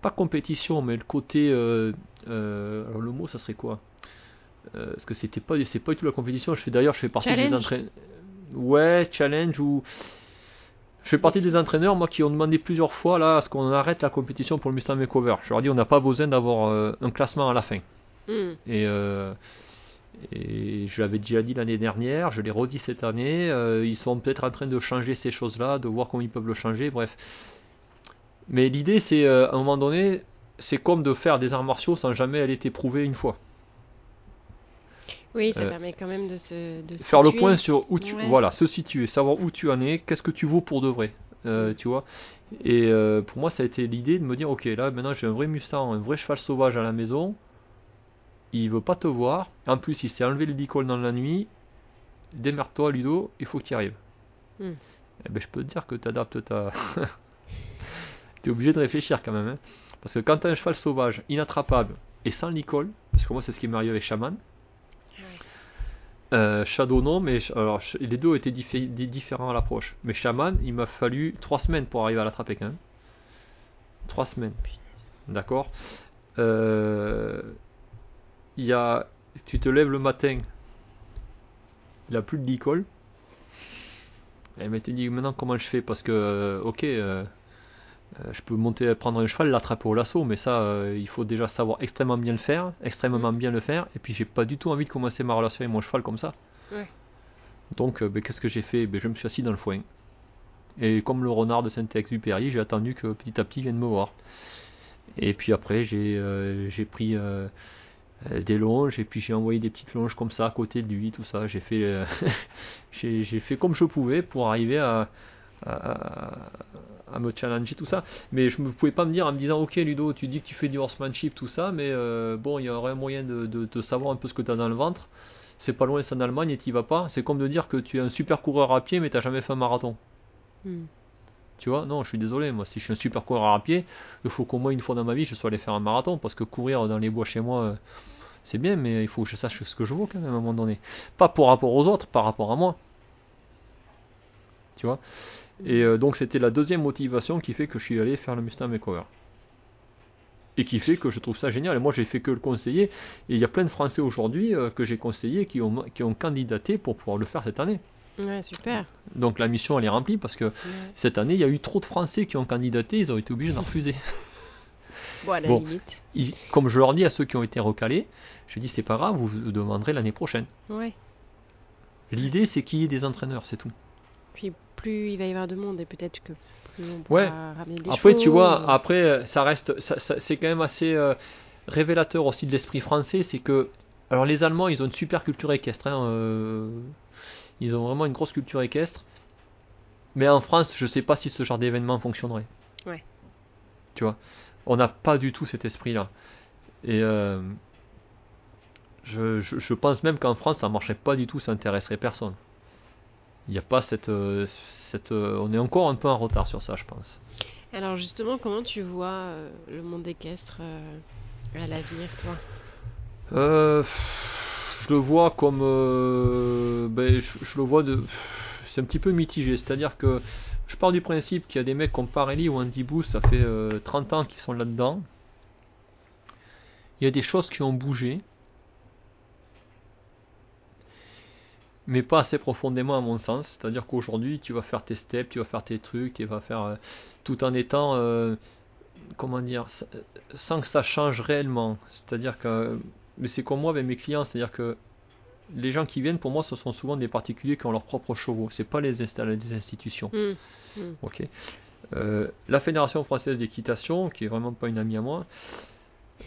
pas compétition mais le côté alors le mot ça serait quoi? Euh, parce que c'était pas c'est pas du tout la compétition je fais d'ailleurs je fais partie des entraîneurs ouais challenge ou je fais partie des entraîneurs moi qui ont demandé plusieurs fois là à ce qu'on arrête la compétition pour le Mustang Makeover je leur dis on n'a pas besoin d'avoir euh, un classement à la fin Mm. et, euh, et je l'avais déjà dit l'année dernière, je l'ai redit cette année. ils sont peut-être en train de changer ces choses-là, de voir comment ils peuvent le changer, bref. Mais l'idée, c'est à un moment donné, c'est comme de faire des arts martiaux sans jamais elle été prouvée une fois. Oui, ça Euh, permet quand même de se de Faire le point sur où tu, Ouais. voilà, se situer, savoir où tu en es, qu'est-ce que tu vaux pour de vrai, euh, tu vois. Et euh, pour moi, ça a été l'idée de me dire, ok, là maintenant j'ai un vrai Mustang, un vrai cheval sauvage à la maison. Il veut pas te voir. En plus, il s'est enlevé le licol dans la nuit. Démerde-toi, Ludo, il faut que tu y arrives. Hmm. Eh ben, je peux te dire que tu adaptes ta. tu es obligé de réfléchir quand même. hein. Parce que quand tu as un cheval sauvage, inattrapable et sans licol, parce que moi c'est ce qui m'est arrivé avec Shaman, euh, Shadow non, mais alors, les deux di- différents à l'approche. Mais Shaman, il m'a fallu 3 semaines pour arriver à l'attraper quand même. 3 semaines. D'accord Euh, y a. Tu te lèves le matin, il a plus de licol. Mais tu dis maintenant comment je fais? Parce que, euh, ok, euh, je peux monter, prendre un cheval, l'attraper au lasso, mais ça, euh, il faut déjà savoir extrêmement bien le faire, extrêmement bien le faire. Et puis, j'ai pas du tout envie de commencer ma relation avec mon cheval comme ça. Ouais. Donc, euh, ben, qu'est-ce que j'ai fait? Ben, Je me suis assis dans le foin. Et comme le renard de Saint-Exupéry, j'ai attendu que petit à petit il vienne me voir. Et puis après, j'ai euh, pris euh, euh, des longes et puis j'ai envoyé des petites longes comme ça à côté de lui, tout ça. J'ai fait, euh, j'ai j'ai fait comme je pouvais pour arriver à, à, à me challenger tout ça. Mais je ne pouvais pas me dire en me disant Ok, Ludo, tu dis que tu fais du horsemanship, tout ça, mais euh, bon, il y aurait un moyen de, de, de savoir un peu ce que tu as dans le ventre. C'est pas loin, c'est en Allemagne et tu vas pas. C'est comme de dire que tu es un super coureur à pied, mais tu jamais fait un marathon. Mm. Tu vois, non, je suis désolé, moi, si je suis un super coureur à pied, il faut qu'au moins une fois dans ma vie, je sois allé faire un marathon, parce que courir dans les bois chez moi, euh, c'est bien, mais il faut que je sache ce que je vaux quand même à un moment donné. Pas par rapport aux autres, par rapport à moi. Tu vois? Et euh, donc, c'était la deuxième motivation qui fait que je suis allé faire le Mustang Makeover. Et qui fait que je trouve ça génial. Et moi, j'ai fait que le conseiller. Et il y a plein de Français aujourd'hui euh, que j'ai conseillés qui ont, qui ont candidaté pour pouvoir le faire cette année. Ouais, super. Donc la mission elle est remplie parce que Ouais. cette année il y a eu trop de Français qui ont candidaté, ils ont été obligés d'en refuser. Bon, à la Bon. limite. Ils- comme je leur dis à ceux qui ont été recalés, je dis c'est pas grave, vous vous demanderez l'année prochaine. Ouais. L'idée c'est qu'il y ait des entraîneurs, c'est tout. Puis plus il va y avoir de monde et peut-être que plus on pourra Ouais. ramener des Après tu vois, après ça reste, ça- ça- c'est quand même assez euh, révélateur aussi de l'esprit français, c'est que alors les Allemands ils ont une super culture équestre, hein, euh, ils ont vraiment une grosse culture équestre. Mais en France, je sais pas si ce genre d'événement fonctionnerait. Ouais. Tu vois, on n'a pas du tout cet esprit-là. Et euh, je, je- je pense même qu'en France, ça marcherait pas du tout, ça intéresserait personne. Il n'y a pas cette, euh, cette, euh, on est encore un peu en retard sur ça, je pense. Alors justement, comment tu vois euh, le monde équestre à l'avenir, toi? Euh, je le vois comme. euh, ben, je, je le vois de. C'est un petit peu mitigé. C'est-à-dire que je pars du principe qu'il y a des mecs comme Parelli ou Andy Booth, ça fait euh, 30 ans qu'ils sont là-dedans. Il y a des choses qui ont bougé. Mais pas assez profondément à mon sens. C'est-à-dire qu'aujourd'hui, tu vas faire tes steps, tu vas faire tes trucs, tu vas faire. euh, tout en étant. euh, comment dire Sans que ça change réellement. C'est-à-dire que. Mais c'est comme moi avec mes clients, c'est-à-dire que les gens qui viennent, pour moi, ce sont souvent des particuliers qui ont leurs propres chevaux. C'est pas les, les institutions. Mm. Ok. Euh, la Fédération française d'équitation, qui est vraiment pas une amie à moi,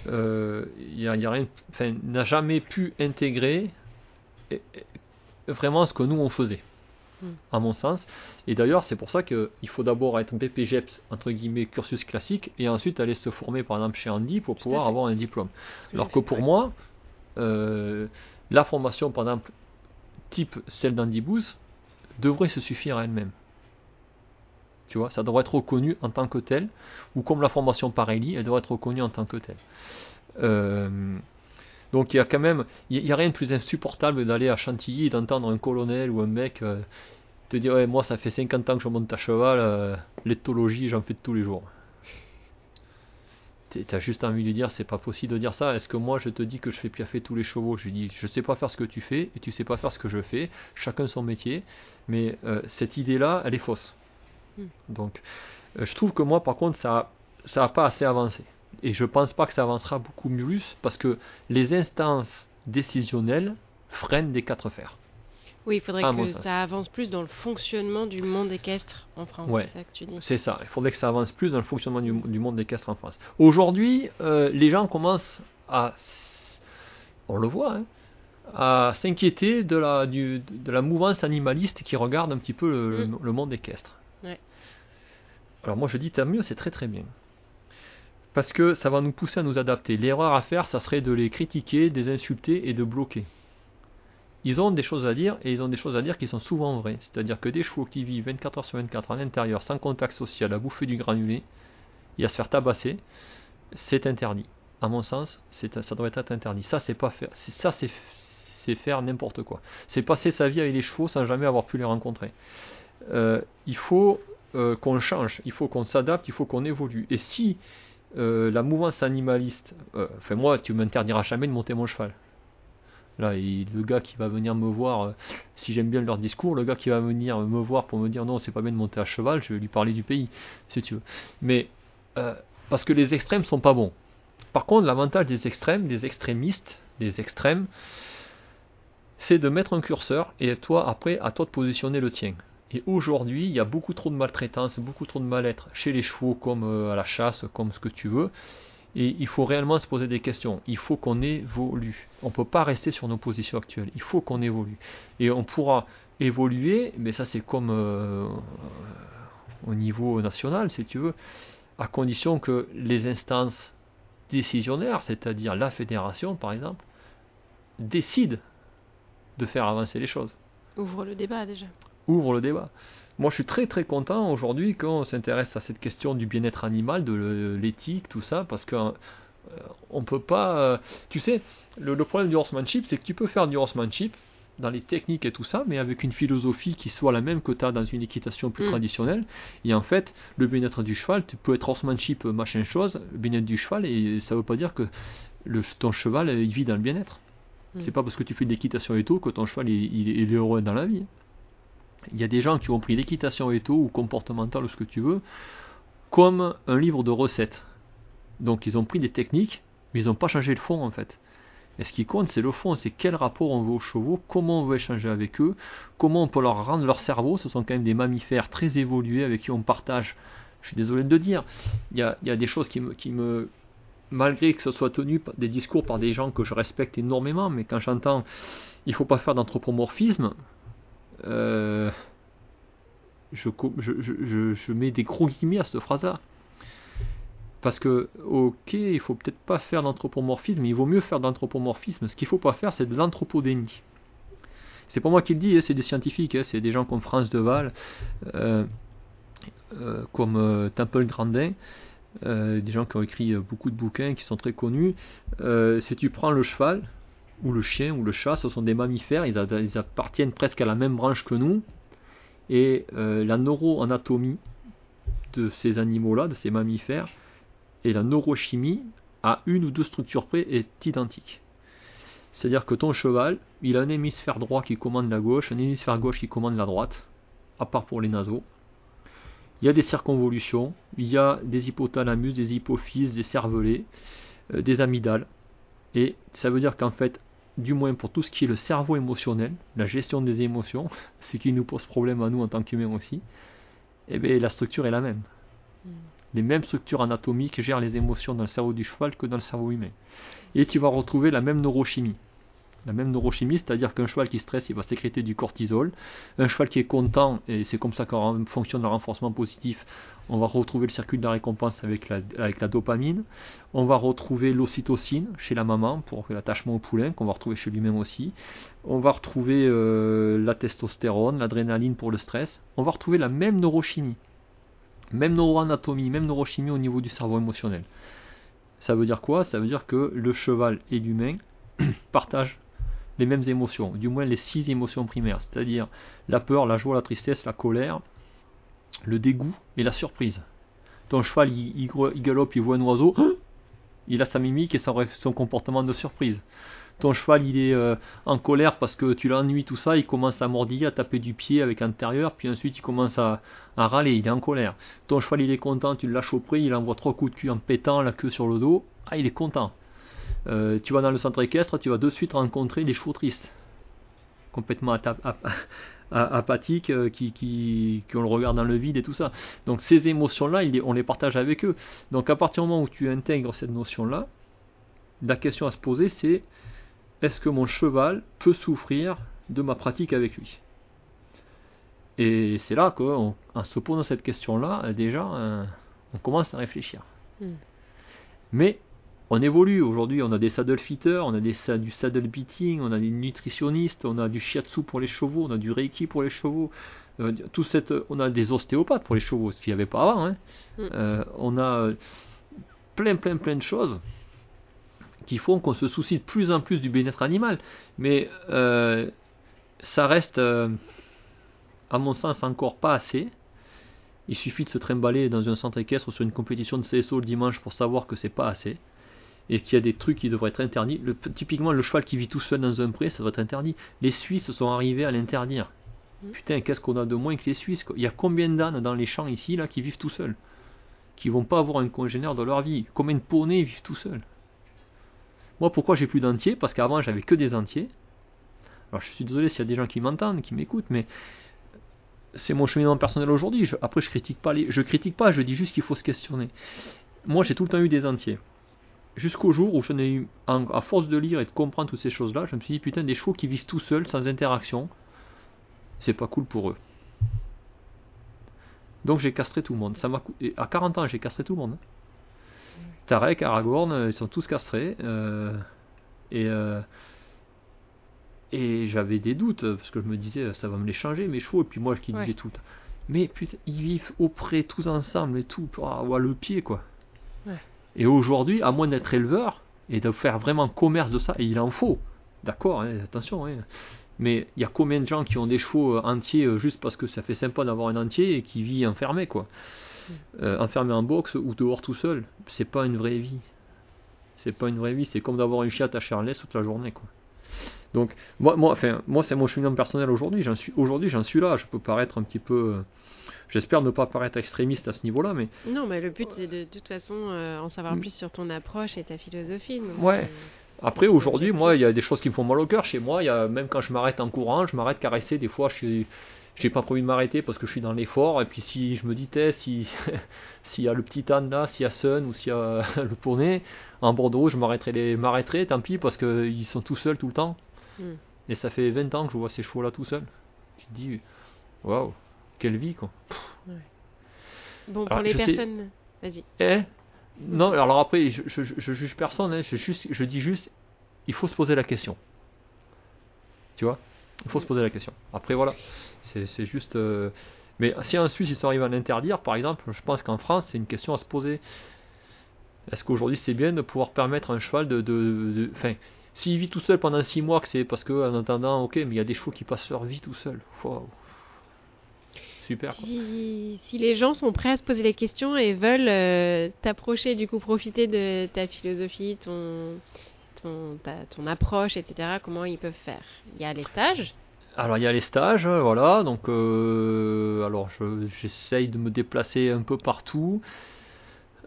euh, n'a jamais pu intégrer vraiment ce que nous on faisait, Mm. à mon sens. Et d'ailleurs, c'est pour ça qu'il faut d'abord être BPGEPS entre guillemets cursus classique et ensuite aller se former par exemple chez Andy pour Tout pouvoir avoir un diplôme. Que Alors que pour moi, euh, la formation, par exemple, type celle d'Andy Booth, devrait se suffire à elle-même. Tu vois, ça devrait être reconnu en tant que tel, ou comme la formation Parelli, elle devrait être reconnue en tant que telle. Euh, donc il y a quand même, il n'y a rien de plus insupportable d'aller à Chantilly et d'entendre un colonel ou un mec euh, te dire ouais, moi ça fait 50 ans que je monte à cheval, euh, l'éthologie j'en fais de tous les jours. T'as juste envie de lui dire c'est pas possible de dire ça. Est-ce que moi je te dis que je fais piaffer tous les chevaux? Je lui dis je sais pas faire ce que tu fais et tu sais pas faire ce que je fais. Chacun son métier. Mais euh, cette idée-là, elle est fausse. Hmm. Donc je trouve que moi par contre ça ça n'a pas assez avancé. Et je pense pas que ça avancera beaucoup plus parce que les instances décisionnelles freinent des quatre fers. Oui, il faudrait Ah, que ça. ça avance plus dans le fonctionnement du monde équestre en France, Ouais. c'est ça que tu dis. C'est ça, il faudrait que ça avance plus dans le fonctionnement du, du monde équestre en France. Aujourd'hui, euh, les gens commencent à, on le voit, hein, à s'inquiéter de la, du- de la mouvance animaliste qui regarde un petit peu le, le- Mm. le monde équestre. Ouais. Alors moi je dis, tant mieux, c'est très très bien. Parce que ça va nous pousser à nous adapter. L'erreur à faire, ça serait de les critiquer, de les insulter et de bloquer. Ils ont des choses à dire et ils ont des choses à dire qui sont souvent vraies. C'est-à-dire que des chevaux qui vivent 24 heures sur 24 en intérieur, sans contact social, à bouffer du granulé et à se faire tabasser, c'est interdit. À mon sens, ça devrait être interdit. Ça, c'est pas faire. Ça, faire n'importe quoi. C'est passer sa vie avec les chevaux sans jamais avoir pu les rencontrer. Euh, il faut euh, qu'on change, il faut qu'on s'adapte, il faut qu'on évolue. Et si euh, la mouvance animaliste, euh, enfin moi, tu m'interdiras jamais de monter mon cheval. Là, le gars qui va venir me voir, euh, si j'aime bien leur discours, le gars qui va venir me voir pour me dire non, c'est pas bien de monter à cheval, je vais lui parler du pays, si tu veux. Mais parce que les extrêmes sont pas bons. Par contre, l'avantage des extrêmes, des extrémistes, des extrêmes, c'est de mettre un curseur et toi, après, à toi de positionner le tien. Et aujourd'hui, il y a beaucoup trop de maltraitance, beaucoup trop de mal-être chez les chevaux, comme euh, à la chasse, comme ce que tu veux. Et il faut réellement se poser des questions. Il faut qu'on évolue. On ne peut pas rester sur nos positions actuelles. Il faut qu'on évolue. Et on pourra évoluer, mais ça c'est comme euh, au niveau national, si tu veux, à condition que les instances décisionnaires, c'est-à-dire la fédération par exemple, décident de faire avancer les choses Ouvre le débat déjà. Ouvre le débat. Moi, je suis très très content aujourd'hui qu'on s'intéresse à cette question du bien-être animal, de l'éthique, tout ça, parce que euh, on peut pas. euh, tu sais, le, le problème du horsemanship, c'est que tu peux faire du horsemanship dans les techniques et tout ça, mais avec une philosophie qui soit la même que tu as dans une équitation plus Mm. traditionnelle. Et en fait, le bien-être du cheval, tu peux être horsemanship euh, machin chose, bien-être du cheval, et ça veut pas dire que le, ton cheval il vit dans le bien-être. Mm. C'est pas parce que tu fais de l'équitation et tout que ton cheval il, il- il est heureux dans la vie. Il y a des gens qui ont pris l'équitation étho ou comportementale ou ce que tu veux comme un livre de recettes. Donc ils ont pris des techniques, mais ils n'ont pas changé le fond en fait. Et ce qui compte, c'est le fond, c'est quel rapport on veut aux chevaux, comment on veut échanger avec eux, comment on peut leur rendre leur cerveau. Ce sont quand même des mammifères très évolués avec qui on partage. Je suis désolé de le dire. Il y a, des choses qui me, qui me, malgré que ce soit tenu des discours par des gens que je respecte énormément, mais quand j'entends il faut pas faire d'anthropomorphisme, euh, je, mets des gros guillemets à cette phrase-là. Parce que, ok, il faut peut-être pas faire d'anthropomorphisme, il vaut mieux faire de l'anthropomorphisme. Ce qu'il faut pas faire, c'est de l'anthropodénie. C'est pas moi qui le dis, hein, c'est des scientifiques, hein, c'est des gens comme France Deval, euh, euh, comme euh, Temple Grandin, des gens qui ont écrit beaucoup de bouquins qui sont très connus. Si tu prends le cheval, ou le chien ou le chat, ce sont des mammifères, ils, appartiennent presque à la même branche que nous. Et euh, la neuroanatomie de ces animaux-là, de ces mammifères, et la neurochimie, à une ou deux structures près, est identique. C'est-à-dire que ton cheval, il a un hémisphère droit qui commande la gauche, un hémisphère gauche qui commande la droite, à part pour les naseaux. Il y a des circonvolutions, il y a des hypothalamus, des hypophyses, des cervelets, euh, des amygdales. Et ça veut dire qu'en fait, du moins pour tout ce qui est le cerveau émotionnel, la gestion des émotions, ce qui nous pose problème à nous en tant qu'humains aussi, eh bien, la structure est la même. Les mêmes structures anatomiques gèrent les émotions dans le cerveau du cheval que dans le cerveau humain. Et tu vas retrouver la même neurochimie. La même neurochimie, c'est-à-dire qu'un cheval qui stresse, il va sécréter du cortisol. Un cheval qui est content, et c'est comme ça qu'on fonctionne le renforcement positif, on va retrouver le circuit de la récompense avec la, dopamine. On va retrouver l'ocytocine chez la maman pour l'attachement au poulain, qu'on va retrouver chez lui-même aussi. On va retrouver euh, la testostérone, l'adrénaline pour le stress. On va retrouver la même neurochimie. Même neuroanatomie, même neurochimie au niveau du cerveau émotionnel. Ça veut dire quoi? Ça veut dire que le cheval et l'humain partagent les mêmes émotions, du moins les six émotions primaires, c'est-à-dire la peur, la joie, la tristesse, la colère, le dégoût et la surprise. Ton cheval, il, galope, il voit un oiseau, il a sa mimique et son, son comportement de surprise. Ton cheval, il est euh, en colère parce que tu l'ennuies, tout ça, il commence à mordiller, à taper du pied avec l'intérieur, puis ensuite il commence à, râler, il est en colère. Ton cheval, il est content, tu le lâches au pré, il envoie trois coups de cul en pétant la queue sur le dos, ah, il est content. Euh, tu vas dans le centre équestre, tu vas de suite rencontrer des chevaux tristes, complètement apathiques, euh, qui, qui, qui ont le regard dans le vide et tout ça. Donc ces émotions-là, on les partage avec eux. Donc à partir du moment où tu intègres cette notion-là, la question à se poser, c'est est-ce que mon cheval peut souffrir de ma pratique avec lui? Et c'est là qu'en en se posant cette question-là, déjà, euh, on commence à réfléchir. Mm. Mais on évolue. Aujourd'hui, on a des saddle fitters, on a des, du saddle beating, on a des nutritionnistes, on a du shiatsu pour les chevaux, on a du reiki pour les chevaux. euh, tout cette, on a des ostéopathes pour les chevaux, ce qu'il n'y avait pas avant. hein. Mm. Euh, on a plein, plein, plein de choses qui font qu'on se soucie de plus en plus du bien-être animal. Mais euh, ça reste, à mon sens, encore pas assez. Il suffit de se trimballer dans un centre équestre ou sur une compétition de CSO le dimanche pour savoir que c'est pas assez. Et qu'il y a des trucs qui devraient être interdits. Le- typiquement, le cheval qui vit tout seul dans un pré, ça devrait être interdit. Les Suisses sont arrivés à l'interdire. Mhm. Putain, qu'est-ce qu'on a de moins que les Suisses quoi. Il y a combien d'ânes dans les champs ici là qui vivent tout seuls Qui vont pas avoir un congénère dans leur vie? Combien de poneys vivent tout seuls Moi, pourquoi j'ai plus d'entiers? Parce qu'avant, j'avais que des entiers. Alors, je suis désolé s'il y a des gens qui m'entendent, qui m'écoutent, mais c'est mon cheminement personnel aujourd'hui. Je- après, je critique pas les, je critique pas, je dis juste qu'il faut se questionner. Moi, j'ai tout le temps eu des entiers. Jusqu'au jour où je n'ai eu, en- à force de lire et de comprendre toutes ces choses-là, je me suis dit putain, des chevaux qui vivent tout seuls, sans interaction, c'est pas cool pour eux. Donc j'ai castré tout le monde. Ça et à 40 ans, j'ai castré tout le monde. Tarek, Aragorn, euh, ils sont tous castrés. euh, et euh, et j'avais des doutes, parce que je me disais, ça va me les changer, mes chevaux. Et puis moi, qui Ouais. disais tout. Mais putain, ils vivent auprès tous ensemble et tout, pour avoir le pied, quoi. Et aujourd'hui, à moins d'être éleveur et de faire vraiment commerce de ça, et il en faut, d'accord, hein, attention, hein, mais il y a combien de gens qui ont des chevaux euh, entiers euh, juste parce que ça fait sympa d'avoir un entier et qui vit enfermé, quoi. Euh, enfermé en box ou dehors tout seul, c'est pas une vraie vie. C'est pas une vraie vie, c'est comme d'avoir une chiatte à Charles toute la journée, quoi. Donc, moi, moi, enfin, moi c'est mon cheminement personnel aujourd'hui. J'en suis, aujourd'hui, j'en suis là. Je peux paraître un petit peu, euh, j'espère ne pas paraître extrémiste à ce niveau-là, mais Non, mais le but, c'est de, de toute façon euh, en savoir Mm. plus sur ton approche et ta philosophie. donc, Ouais. euh, Après, aujourd'hui, moi, il y a des choses qui me font mal au cœur chez moi. Il y a, même quand je m'arrête en courant, je m'arrête caresser. Des fois, je suis, j'ai pas prévu de m'arrêter parce que je suis dans l'effort. Et puis, si je me dis, si, s'il y a le petit âne là, s'il y a Sun ou s'il y a le poney en Bordeaux, je m'arrêterai, les, m'arrêterai, tant pis, parce qu'ils sont tout seuls tout le temps. Mm. Et ça fait 20 ans que je vois ces chevaux là tout seuls. Tu te dis, waouh, quelle vie, quoi. Bon, Alors, pour les sais- personnes. Vas-y. Eh Non, alors après, je, je, je- je juge personne, hein, je, juste, je dis juste, il faut se poser la question. Tu vois? Il faut se poser la question. Après, voilà, c'est c'est juste... euh, Mais si en Suisse, ils sont arrivés à l'interdire, par exemple, je pense qu'en France, c'est une question à se poser. Est-ce qu'aujourd'hui, c'est bien de pouvoir permettre à un cheval de... de, de- Enfin, s'il vit tout seul pendant 6 mois, que c'est parce que en attendant, ok, mais il y a des chevaux qui passent leur vie tout seuls. Wow. Super. quoi. Si, si les gens sont prêts à se poser les questions et veulent euh, t'approcher, du coup, profiter de ta philosophie, ton, ton, ta- ton approche, etc., comment ils peuvent faire? Il y a les stages? Alors il y a les stages, voilà, donc euh, alors je- j'essaye de me déplacer un peu partout,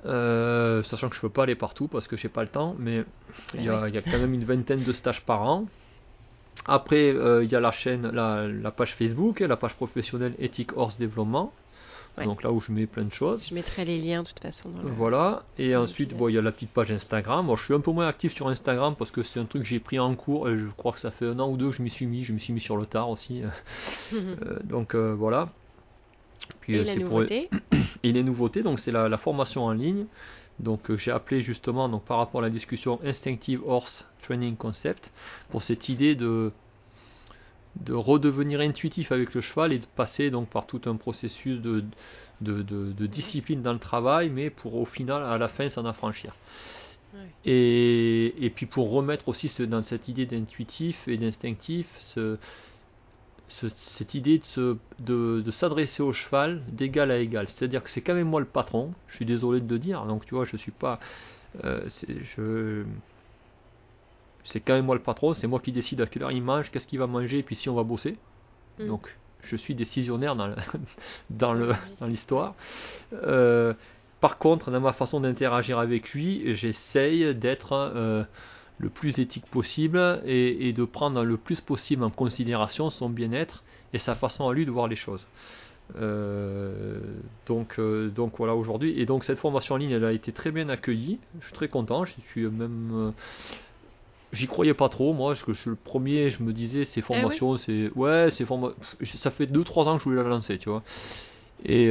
euh, sachant que je peux pas aller partout parce que j'ai pas le temps, mais il y, a, il y a quand même une vingtaine de stages par an. Après euh, il y a la chaîne, la, la page Facebook, la page professionnelle éthique Horse Développement, Ouais. donc là où je mets plein de choses. Je mettrai les liens de toute façon dans le... Voilà, et dans ensuite bon, il y a la petite page Instagram. Bon, je suis un peu moins actif sur Instagram parce que c'est un truc que j'ai pris en cours et je crois que ça fait un an ou deux que je m'y suis mis. Je me suis mis sur le tard aussi. Euh, donc euh, voilà. Puis, Et euh, la pour- Et les nouveautés, donc c'est la, la formation en ligne. Donc euh, j'ai appelé justement donc par rapport à la discussion Instinctive Horse Training Concept pour cette idée de de redevenir intuitif avec le cheval et de passer donc par tout un processus de, de, de- de discipline dans le travail, mais pour au final à la fin s'en affranchir. Et, et puis pour remettre aussi ce- dans cette idée d'intuitif et d'instinctif, ce- ce- cette idée de, se- de, de s'adresser au cheval d'égal à égal. C'est-à-dire que c'est quand même moi le patron, je suis désolé de le dire, donc tu vois, je suis pas. euh, c'est, je, c'est quand même moi le patron, c'est moi qui décide à quelle heure il mange, qu'est-ce qu'il va manger, et puis si on va bosser. Mm. Donc je suis décisionnaire dans, le- dans, le, dans l'histoire. Euh, par contre, dans ma façon d'interagir avec lui, j'essaye d'être euh, le plus éthique possible et, et de prendre le plus possible en considération son bien-être et sa façon à lui de voir les choses. Euh, donc, euh, donc voilà aujourd'hui. Et donc cette formation en ligne, elle a été très bien accueillie. Je suis très content. Je suis même. euh, J'y croyais pas trop, moi, parce que je suis le premier, je me disais, ces formations, c'est. Ouais, c'est forma... Ça fait 2-3 ans que je voulais la lancer, tu vois. Et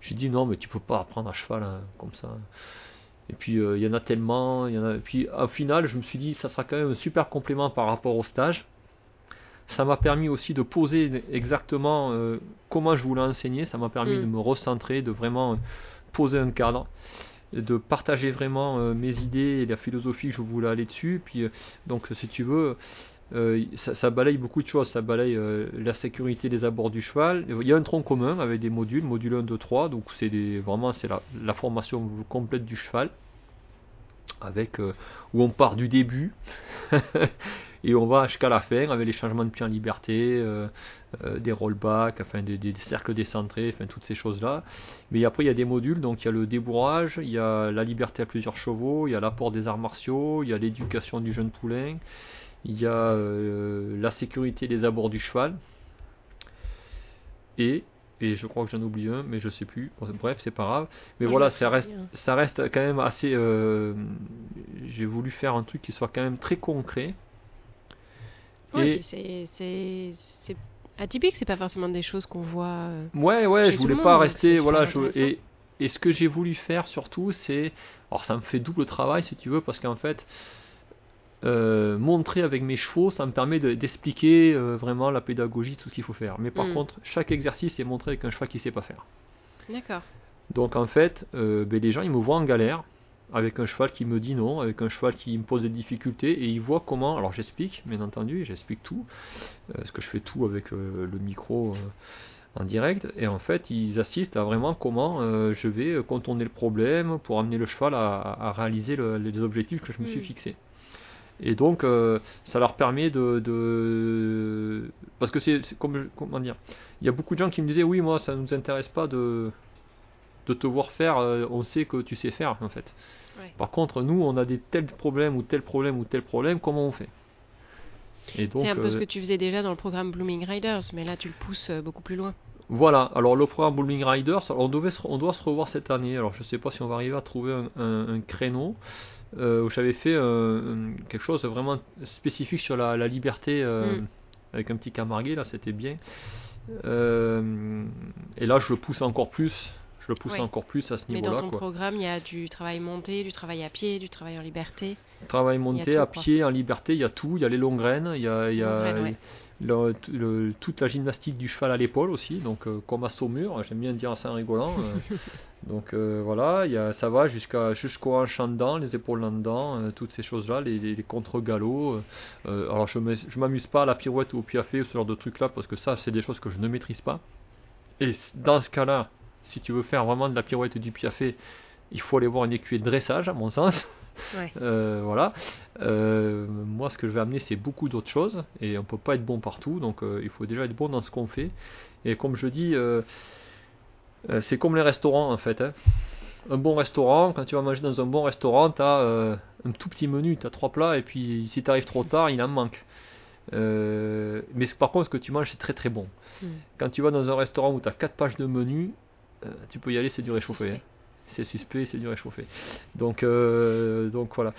j'ai dit, non, mais tu peux pas apprendre à cheval hein, comme ça. Et puis, euh, il y en a tellement. il Y en a... Et puis, au final, je me suis dit, ça sera quand même un super complément par rapport au stage. Ça m'a permis aussi de poser exactement euh, comment je voulais enseigner. Ça m'a permis Mm. de me recentrer, de vraiment poser un cadre, de partager vraiment euh, mes idées et la philosophie que je voulais aller dessus. Puis, donc, si tu veux, euh, ça, balaye beaucoup de choses. Ça balaye euh, la sécurité des abords du cheval. Il y a un tronc commun avec des modules, module 1, 2, 3. Donc, c'est vraiment c'est la, formation complète du cheval. Avec, euh, où on part du début et on va jusqu'à la fin avec les changements de pied en liberté, des rollbacks, enfin des, cercles décentrés, enfin toutes ces choses-là. Mais après il y a des modules, donc il y a le débourrage, il y a la liberté à plusieurs chevaux, il y a l'apport des arts martiaux, il y a l'éducation du jeune poulain, il y a euh, la sécurité des abords du cheval. Et, et je crois que j'en oublie un, mais je sais plus. Bref, c'est pas grave. Mais Moi, je voilà, ça reste, ça reste quand même assez. euh, J'ai voulu faire un truc qui soit quand même très concret. Ouais, Et- c'est- atypique, c'est pas forcément des choses qu'on voit. euh, Ouais, ouais, je voulais pas rester. Voilà, je, et, et ce que j'ai voulu faire surtout, c'est. Alors, ça me fait double travail si tu veux, parce qu'en fait, euh, montrer avec mes chevaux, ça me permet de- d'expliquer euh, vraiment la pédagogie, tout ce qu'il faut faire. Mais par Mm. contre, chaque exercice est montré avec un cheval qui sait pas faire. D'accord. Donc en fait, euh, ben, les gens ils me voient en galère avec un cheval qui me dit non, avec un cheval qui me pose des difficultés et ils voient comment. Alors j'explique, bien entendu, j'explique tout, parce que je fais tout avec le micro en direct et en fait ils assistent à vraiment comment euh, je vais contourner le problème pour amener le cheval à, à réaliser le- les objectifs que je me suis Mm. Et donc, euh, ça leur permet de, de- parce que c'est comme comment dire, il y a beaucoup de gens qui me disaient oui moi ça nous intéresse pas de de te voir faire, euh, on sait que tu sais faire en fait. Ouais. Par contre, nous, on a des tels problèmes ou tel problème ou tel problème, comment on fait? C'est un peu ce euh, que tu faisais déjà dans le programme Blooming Riders, mais là tu le pousses beaucoup plus loin. voilà. Alors, le programme Bowling Riders, on, devait se- on doit se revoir cette année. Alors, je sais pas si on va arriver à trouver un, un- un créneau euh, où j'avais fait euh, quelque chose de vraiment spécifique sur la, la liberté euh, Mm. avec un petit camarguais, là, c'était bien. Et là, je le pousse encore plus. je le pousse Ouais. encore plus à ce Mais dans niveau-là. ton quoi. programme, il y a du travail monté, du travail à pied, du travail en liberté. Travail monté à quoi. pied, en liberté, il y a tout. Il y a les longues graines, il y a, il y a Longues graines, le- le- toute la gymnastique du cheval à l'épaule aussi, donc euh, comme à Saumur, j'aime bien dire ça en rigolant. euh. donc euh, voilà, il y a, ça va jusqu'à jusqu'au hanche en les épaules en dedans, euh, toutes ces choses-là, les, les, les contre-galops. alors je je m'amuse pas à la pirouette ou au piafé ou ce genre de trucs-là, parce que ça, c'est des choses que je ne maîtrise pas. Et dans ce cas-là, si tu veux faire vraiment de la pirouette et du piafé, il faut aller voir un écuyer de dressage, à mon sens. Ouais. Euh, voilà. Euh, moi, ce que je vais amener, c'est beaucoup d'autres choses. Et on peut pas être bon partout. Donc, euh, il faut déjà être bon dans ce qu'on fait. Et comme je dis, c'est comme les restaurants, en fait. hein. Un bon restaurant, quand tu vas manger dans un bon restaurant, tu as un tout petit menu, tu as trois plats. Et puis, si tu arrives trop tard, il en manque. Euh, mais par contre, ce que tu manges, c'est très très bon. Mm. Quand tu vas dans un restaurant où tu as quatre pages de menu, euh, tu peux y aller, c'est du réchauffé. Hein. C'est suspect, c'est du réchauffé. Donc, euh, donc voilà.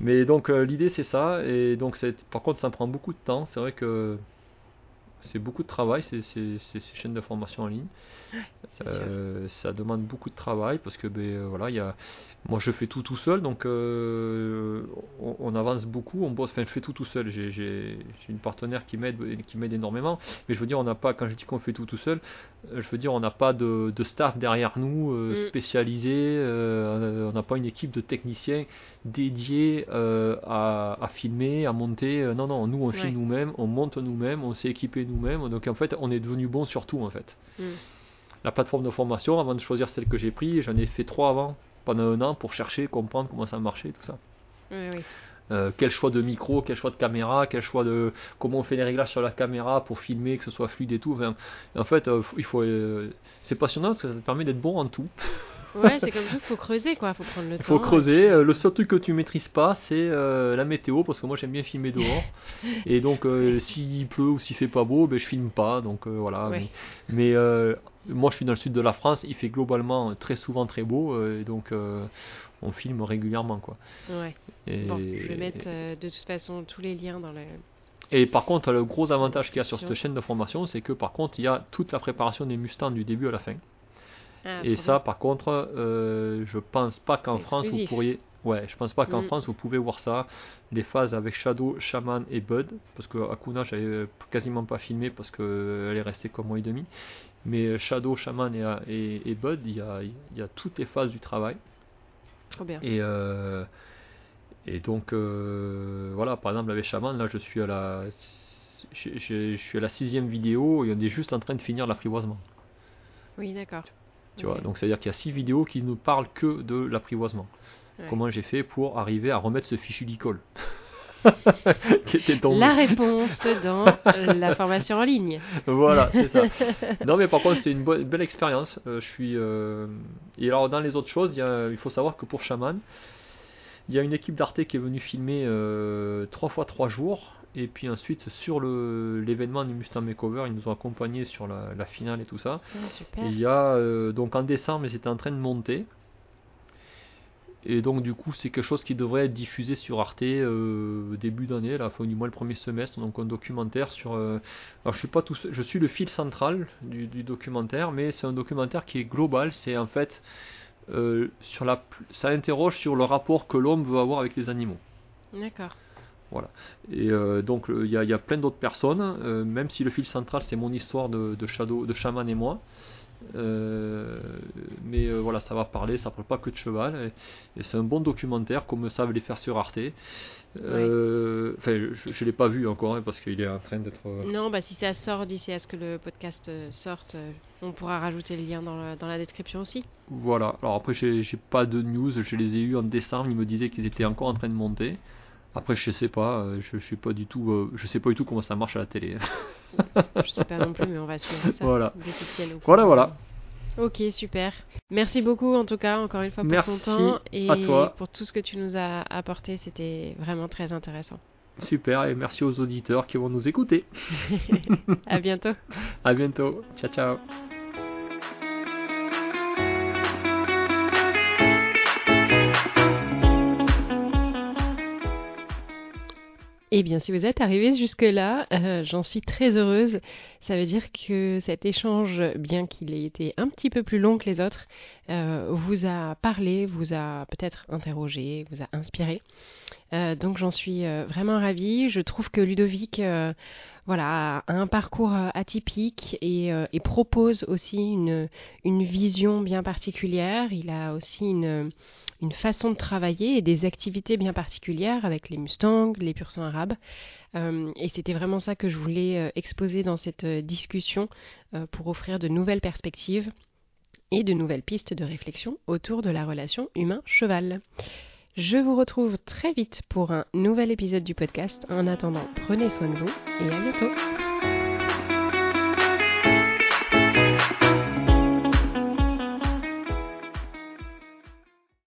Mais donc euh, l'idée c'est ça, et donc c'est, par contre ça me prend beaucoup de temps. C'est vrai que c'est beaucoup de travail, ces, ces, ces- ces chaînes de formation en ligne. Euh, ça demande beaucoup de travail parce que ben, euh, voilà, il y a, moi je fais tout tout seul, donc euh, on, on avance beaucoup, on bosse, enfin je fais tout tout seul. J'ai, j'ai- j'ai une partenaire qui m'aide, qui m'aide énormément, mais je veux dire on n'a pas, quand je dis qu'on fait tout tout seul, je veux dire on n'a pas de, de staff derrière nous euh, Mm. spécialisé, on n'a pas une équipe de techniciens dédiés à, à filmer, à monter. Non, non, nous on Ouais. filme nous-mêmes, on monte nous-mêmes, on s'est équipé nous-mêmes. Donc en fait, on est devenu bon sur tout en fait. Mm. La plateforme de formation, avant de choisir celle que j'ai prise, j'en ai fait trois avant, pendant un an, pour chercher, comprendre comment ça marchait, tout ça. Oui, oui. Euh, quel choix de micro, quel choix de caméra, quel choix de comment on fait les réglages sur la caméra pour filmer, que ce soit fluide et tout. Enfin, en fait, euh, il faut, euh, c'est passionnant parce que ça te permet d'être bon en tout. Ouais, c'est comme tout, faut creuser quoi, faut prendre le Il temps. faut creuser. Euh, Le seul truc que tu maîtrises pas, c'est euh, la météo, parce que moi j'aime bien filmer dehors. et donc, euh, s'il pleut ou s'il fait pas beau, ben, je filme pas. Donc euh, voilà. Ouais. Mais, mais, moi je suis dans le sud de la France, il fait globalement très souvent très beau, et donc on filme régulièrement. Quoi. Ouais. Et, Bon, je vais mettre de toute façon tous les liens dans le. et par contre, le gros avantage qu'il y a sur cette chaîne de formation, c'est que par contre, il y a toute la préparation des Mustangs du début à la fin. Ah, Et ça, par contre, euh, je pense pas qu'en France vous pourriez. Ouais, je pense pas qu'en Mm. France vous pouvez voir ça. Les phases avec Shadow, Shaman et Bud, parce que Akuna j'avais euh, quasiment pas filmé parce qu'elle est restée comme mois et demi. Mais euh, Shadow, Shaman et, et, et Bud, il y a, il y a toutes les phases du travail. Trop bien. Et, euh, et donc euh, voilà, par exemple avec Shaman, là je suis à la, je, je- je suis à la sixième vidéo et on est juste en train de finir l'apprivoisement. Oui, d'accord. Tu vois, donc c'est à dire qu'il y a six vidéos qui ne parlent que de l'apprivoisement. Ouais. Comment j'ai fait pour arriver à remettre ce fichu d'icole qui était tombé. La réponse dans euh, la formation en ligne. Voilà, c'est ça. Non, mais par contre, c'est une belle expérience. Euh, je suis. euh, Et alors, dans les autres choses, il, y a- il faut savoir que pour Shaman, il y a une équipe d'Arte qui est venue filmer euh, trois fois trois jours. Et puis ensuite, sur l'événement du Mustang Makeover, ils nous ont accompagnés sur la, la finale et tout ça. Ah, super. Et il y a euh, donc en décembre, ils étaient en train de monter. Et donc du coup, c'est quelque chose qui devrait être diffusé sur Arte euh, début d'année, là, enfin, du moins le premier semestre, donc un documentaire sur. euh, alors je suis pas tout, je suis le fil central du, du documentaire, mais c'est un documentaire qui est global. C'est en fait sur la, ça interroge sur le rapport que l'homme veut avoir avec les animaux. D'accord. Et euh, donc il y, a- il y a plein d'autres personnes, euh, même si le fil central c'est mon histoire de, de Shadow, de Shaman et moi. Euh, mais voilà, ça va parler, ça parle pas que de cheval. Et, et c'est un bon documentaire, comme savent les faire sur Arte. Enfin, je, je l'ai pas vu encore hein, parce qu'il est en train d'être. Non, bah si ça sort d'ici à ce que le podcast sorte, on pourra rajouter le lien dans, le- dans la description aussi. Voilà. Alors après, j'ai pas de news. Je les ai eu en décembre. Ils me disaient qu'ils étaient encore en train de monter. Après, je sais pas. euh, Je, je sais pas du tout. euh, Je sais pas du tout comment ça marche à la télé. Je sais pas non plus, mais on va suivre ça. Voilà. Voilà, voilà. Ok, super. Merci beaucoup en tout cas, encore une fois, pour Merci ton temps et pour tout ce que tu nous as apporté. C'était vraiment très intéressant. Super. Et merci aux auditeurs qui vont nous écouter. À bientôt. À bientôt. Ciao, ciao. Eh bien, si vous êtes arrivé jusque-là, euh, j'en suis très heureuse. Ça veut dire que cet échange, bien qu'il ait été un petit peu plus long que les autres, euh, vous a parlé, vous a peut-être interrogé, vous a inspiré. Euh, donc j'en suis vraiment ravie. Je trouve que Ludovic voilà, a un parcours atypique et, propose aussi une, vision bien particulière. Il a aussi une, façon de travailler et des activités bien particulières avec les Mustangs, les pur arabes. Euh, et c'était vraiment ça que je voulais euh, exposer dans cette euh, discussion pour offrir de nouvelles perspectives et de nouvelles pistes de réflexion autour de la relation humain-cheval. Je vous retrouve très vite pour un nouvel épisode du podcast. En attendant, prenez soin de vous et à bientôt.